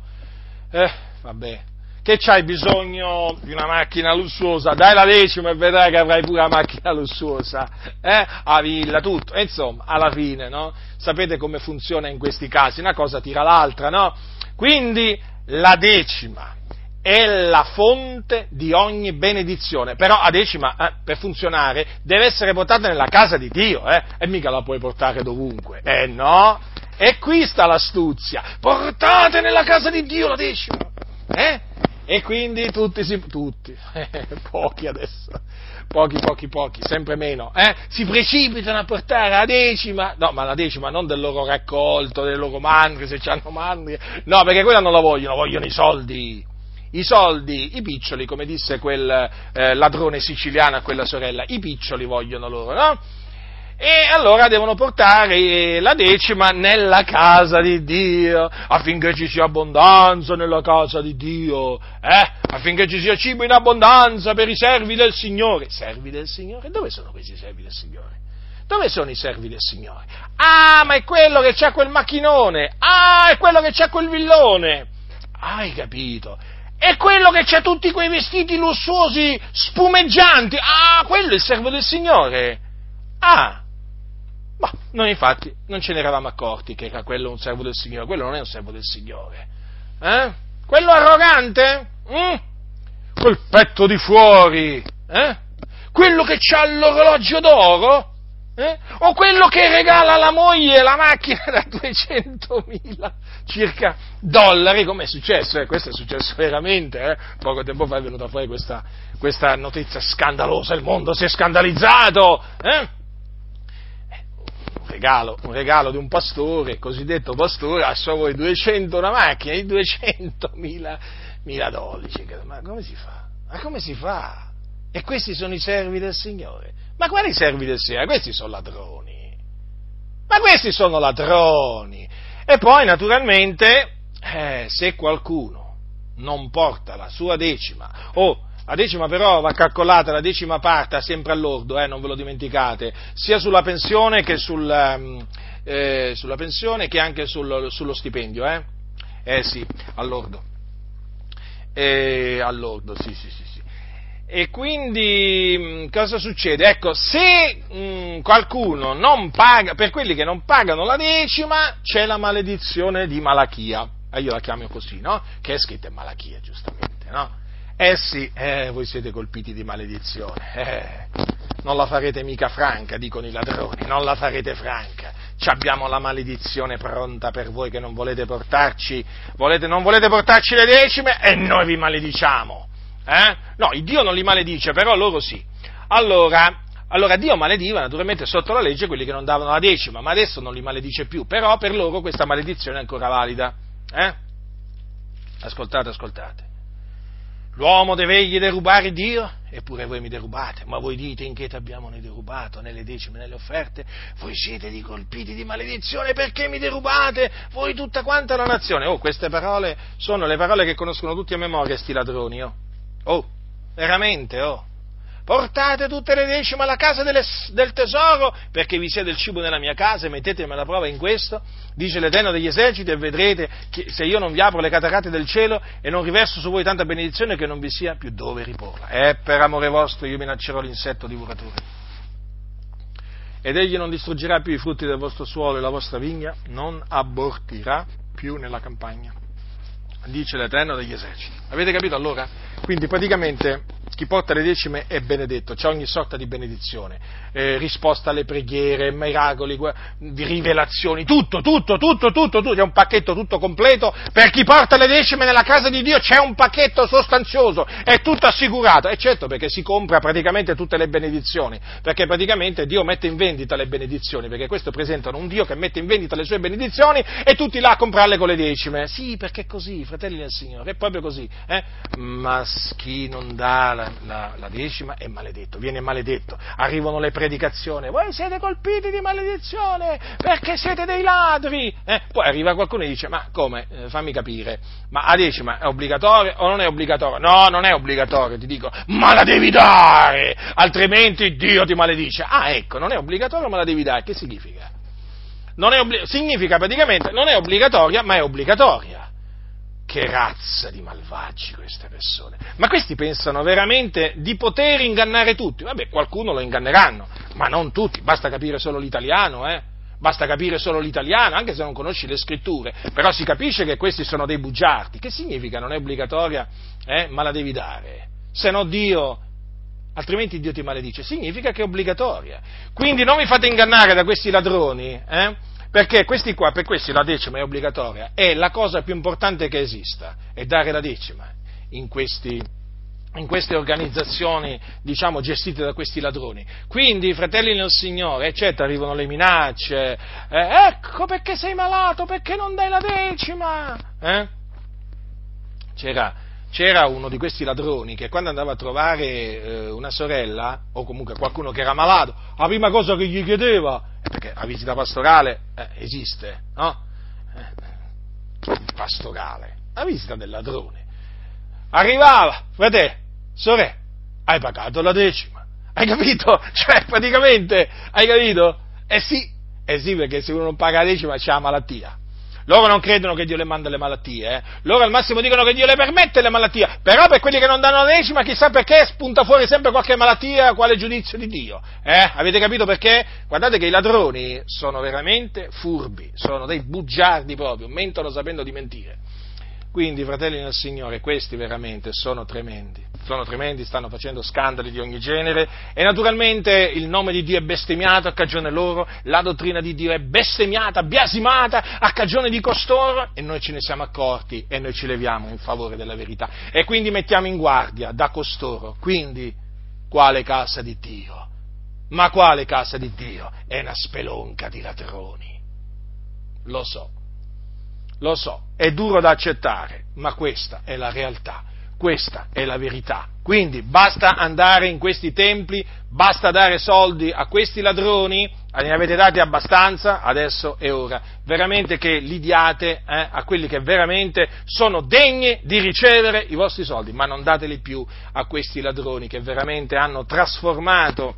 Eh, vabbè. Che c'hai bisogno di una macchina lussuosa? Dai la decima e vedrai che avrai pure la macchina lussuosa. Eh? A villa, tutto. E insomma, alla fine, no? Sapete come funziona in questi casi? Una cosa tira l'altra, no? Quindi, la decima è la fonte di ogni benedizione. Però a decima, eh, per funzionare, deve essere portata nella casa di Dio, eh? E mica la puoi portare dovunque. Eh no? E qui sta l'astuzia. Portate nella casa di Dio la decima. Eh? E quindi tutti, si, tutti, pochi adesso, pochi, pochi, pochi, sempre meno, eh? si precipitano a portare la decima, no, ma la decima non del loro raccolto, delle loro mandrie, se hanno mandrie, no, perché quella non la vogliono, vogliono i soldi. I soldi, i piccioli, come disse quel eh, ladrone siciliano a quella sorella, i piccioli vogliono loro, no? E allora devono portare la decima nella casa di Dio, affinché ci sia abbondanza nella casa di Dio, eh? affinché ci sia cibo in abbondanza per i servi del Signore. Servi del Signore? Dove sono questi servi del Signore? Dove sono i servi del Signore? Ah, ma è quello che c'ha quel macchinone! Ah, è quello che c'ha quel villone! Hai capito? È quello che c'ha tutti quei vestiti lussuosi, spumeggianti! Ah, quello è il servo del Signore! Ah, ma noi infatti non ce ne eravamo accorti che era quello un servo del Signore, quello non è un servo del Signore. Eh? Quello arrogante? Mm? Quel petto di fuori? Eh? Quello che ha l'orologio d'oro? Eh? O quello che regala alla moglie la macchina da 200.000 circa dollari, come è successo? Eh? Questo è successo veramente, eh? poco tempo fa è venuta fuori questa, questa notizia scandalosa, il mondo si è scandalizzato, eh? Regalo, un regalo di un pastore, cosiddetto pastore, a voi 200 una macchina di 200 mila, mila dollari. Ma come si fa? Ma come si fa? E questi sono i servi del Signore. Ma quali servi del Signore? Questi sono ladroni. Ma questi sono ladroni. E poi, naturalmente, eh, se qualcuno non porta la sua decima o la decima però va calcolata, la decima parte sempre all'ordo, eh, non ve lo dimenticate, sia sulla pensione che, sul, ehm, eh, sulla pensione che anche sul, sullo stipendio, eh? Eh sì, all'ordo. Eh, all'ordo, sì, sì, sì, sì. E quindi mm, cosa succede? Ecco, se mh, mm, qualcuno non paga, per quelli che non pagano la decima, c'è la maledizione di Malachia. Eh, io la chiamo così, no? Che è scritta in Malachia, giustamente, no? Eh sì, eh, voi siete colpiti di maledizione. Eh, non la farete mica franca, dicono i ladroni, non la farete franca. Ci abbiamo la maledizione pronta per voi che non volete portarci, volete, non volete portarci le decime e noi vi malediciamo. Eh? No, il Dio non li maledice, però loro sì. Allora, allora Dio malediva naturalmente sotto la legge quelli che non davano la decima, ma adesso non li maledice più, però per loro questa maledizione è ancora valida. Eh? Ascoltate, ascoltate. L'uomo deve egli derubare Dio? Eppure voi mi derubate, ma voi dite in che ti abbiamo noi derubato, nelle decime, nelle offerte? Voi siete di colpiti di maledizione perché mi derubate? Voi tutta quanta la nazione. Oh, queste parole sono le parole che conoscono tutti a memoria, sti ladroni, oh. Oh, veramente, oh portate tutte le decime alla casa delle, del tesoro, perché vi sia del cibo nella mia casa, e mettetemi alla prova in questo, dice l'Eterno degli eserciti, e vedrete che se io non vi apro le catarate del cielo e non riverso su voi tanta benedizione che non vi sia più dove riporla. E per amore vostro io minaccerò l'insetto divoratore. Ed egli non distruggerà più i frutti del vostro suolo e la vostra vigna non abortirà più nella campagna. Dice l'Eterno degli eserciti. Avete capito allora? Quindi praticamente chi porta le decime è benedetto, c'è ogni sorta di benedizione, eh, risposta alle preghiere, miracoli, rivelazioni, tutto, tutto, tutto, tutto, tutto, c'è un pacchetto tutto completo, per chi porta le decime nella casa di Dio c'è un pacchetto sostanzioso, è tutto assicurato, e certo perché si compra praticamente tutte le benedizioni, perché praticamente Dio mette in vendita le benedizioni, perché questo presentano un Dio che mette in vendita le sue benedizioni e tutti là a comprarle con le decime, sì perché è così, fratelli del Signore, è proprio così, eh? ma chi non dà la la, la, decima è maledetto, viene maledetto, arrivano le predicazioni, voi siete colpiti di maledizione perché siete dei ladri, eh? poi arriva qualcuno e dice, ma come, eh, fammi capire, ma la decima è obbligatoria o non è obbligatoria? No, non è obbligatoria, ti dico, ma la devi dare, altrimenti Dio ti maledice. Ah, ecco, non è obbligatoria ma la devi dare, che significa? Obbli- significa praticamente, non è obbligatoria ma è obbligatoria. Che razza di malvagi queste persone. Ma questi pensano veramente di poter ingannare tutti. Vabbè, qualcuno lo inganneranno, ma non tutti. Basta capire solo l'italiano, eh? Basta capire solo l'italiano, anche se non conosci le scritture. Però si capisce che questi sono dei bugiardi. Che significa non è obbligatoria, eh? Ma la devi dare. Se no Dio altrimenti Dio ti maledice, significa che è obbligatoria. Quindi non vi fate ingannare da questi ladroni, eh? Perché questi qua, per questi la decima è obbligatoria, è la cosa più importante che esista, è dare la decima. in questi, in queste organizzazioni, diciamo, gestite da questi ladroni. Quindi, fratelli nel Signore, eccetera, arrivano le minacce, eh, ecco perché sei malato, perché non dai la decima, eh? C'era, c'era, uno di questi ladroni che quando andava a trovare eh, una sorella, o comunque qualcuno che era malato, la prima cosa che gli chiedeva, perché la visita pastorale eh, esiste, no? Eh, pastorale, la visita del ladrone. Arrivava, frate, sorella, hai pagato la decima, hai capito? Cioè, praticamente, hai capito? Eh sì, eh sì, perché se uno non paga la decima c'è la malattia. Loro non credono che Dio le manda le malattie, eh? loro al massimo dicono che Dio le permette le malattie, però per quelli che non danno la decima chissà perché spunta fuori sempre qualche malattia, quale giudizio di Dio. Eh? Avete capito perché? Guardate che i ladroni sono veramente furbi, sono dei bugiardi proprio, mentono sapendo di mentire. Quindi, fratelli nel Signore, questi veramente sono tremendi, sono tremendi, stanno facendo scandali di ogni genere e naturalmente il nome di Dio è bestemmiato a cagione loro, la dottrina di Dio è bestemmiata, biasimata a cagione di costoro e noi ce ne siamo accorti e noi ci leviamo in favore della verità e quindi mettiamo in guardia da costoro. Quindi, quale casa di Dio? Ma quale casa di Dio? È una spelonca di ladroni. Lo so lo so, è duro da accettare, ma questa è la realtà, questa è la verità. Quindi basta andare in questi templi, basta dare soldi a questi ladroni, ne avete dati abbastanza, adesso è ora veramente che li diate eh, a quelli che veramente sono degni di ricevere i vostri soldi, ma non dateli più a questi ladroni che veramente hanno trasformato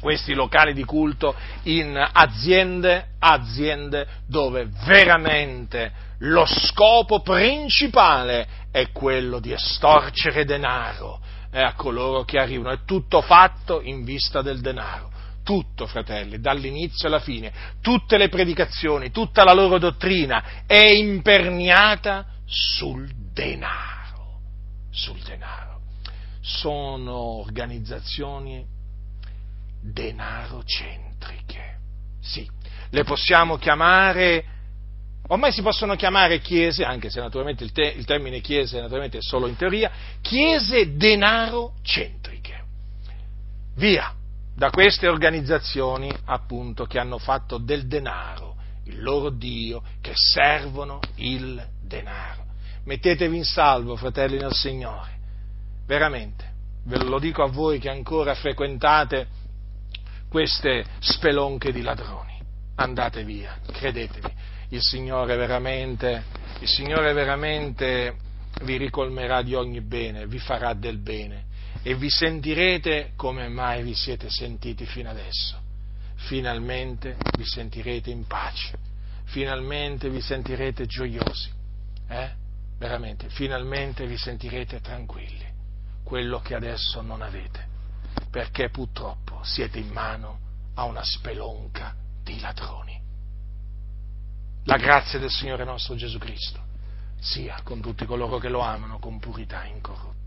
questi locali di culto in aziende, aziende dove veramente lo scopo principale è quello di estorcere denaro eh, a coloro che arrivano. È tutto fatto in vista del denaro. Tutto, fratelli, dall'inizio alla fine, tutte le predicazioni, tutta la loro dottrina è imperniata sul denaro. Sul denaro. Sono organizzazioni denarocentriche. Sì, le possiamo chiamare, ormai si possono chiamare chiese, anche se naturalmente il, te, il termine chiese naturalmente è solo in teoria, chiese denarocentriche. Via da queste organizzazioni appunto che hanno fatto del denaro il loro Dio, che servono il denaro. Mettetevi in salvo, fratelli nel Signore, veramente, ve lo dico a voi che ancora frequentate queste spelonche di ladroni. Andate via, credetevi, il Signore veramente, il Signore veramente vi ricolmerà di ogni bene, vi farà del bene e vi sentirete come mai vi siete sentiti fino adesso. Finalmente vi sentirete in pace, finalmente vi sentirete gioiosi, eh? veramente, finalmente vi sentirete tranquilli, quello che adesso non avete perché purtroppo siete in mano a una spelonca di ladroni. La grazia del Signore nostro Gesù Cristo sia con tutti coloro che lo amano con purità incorrotta.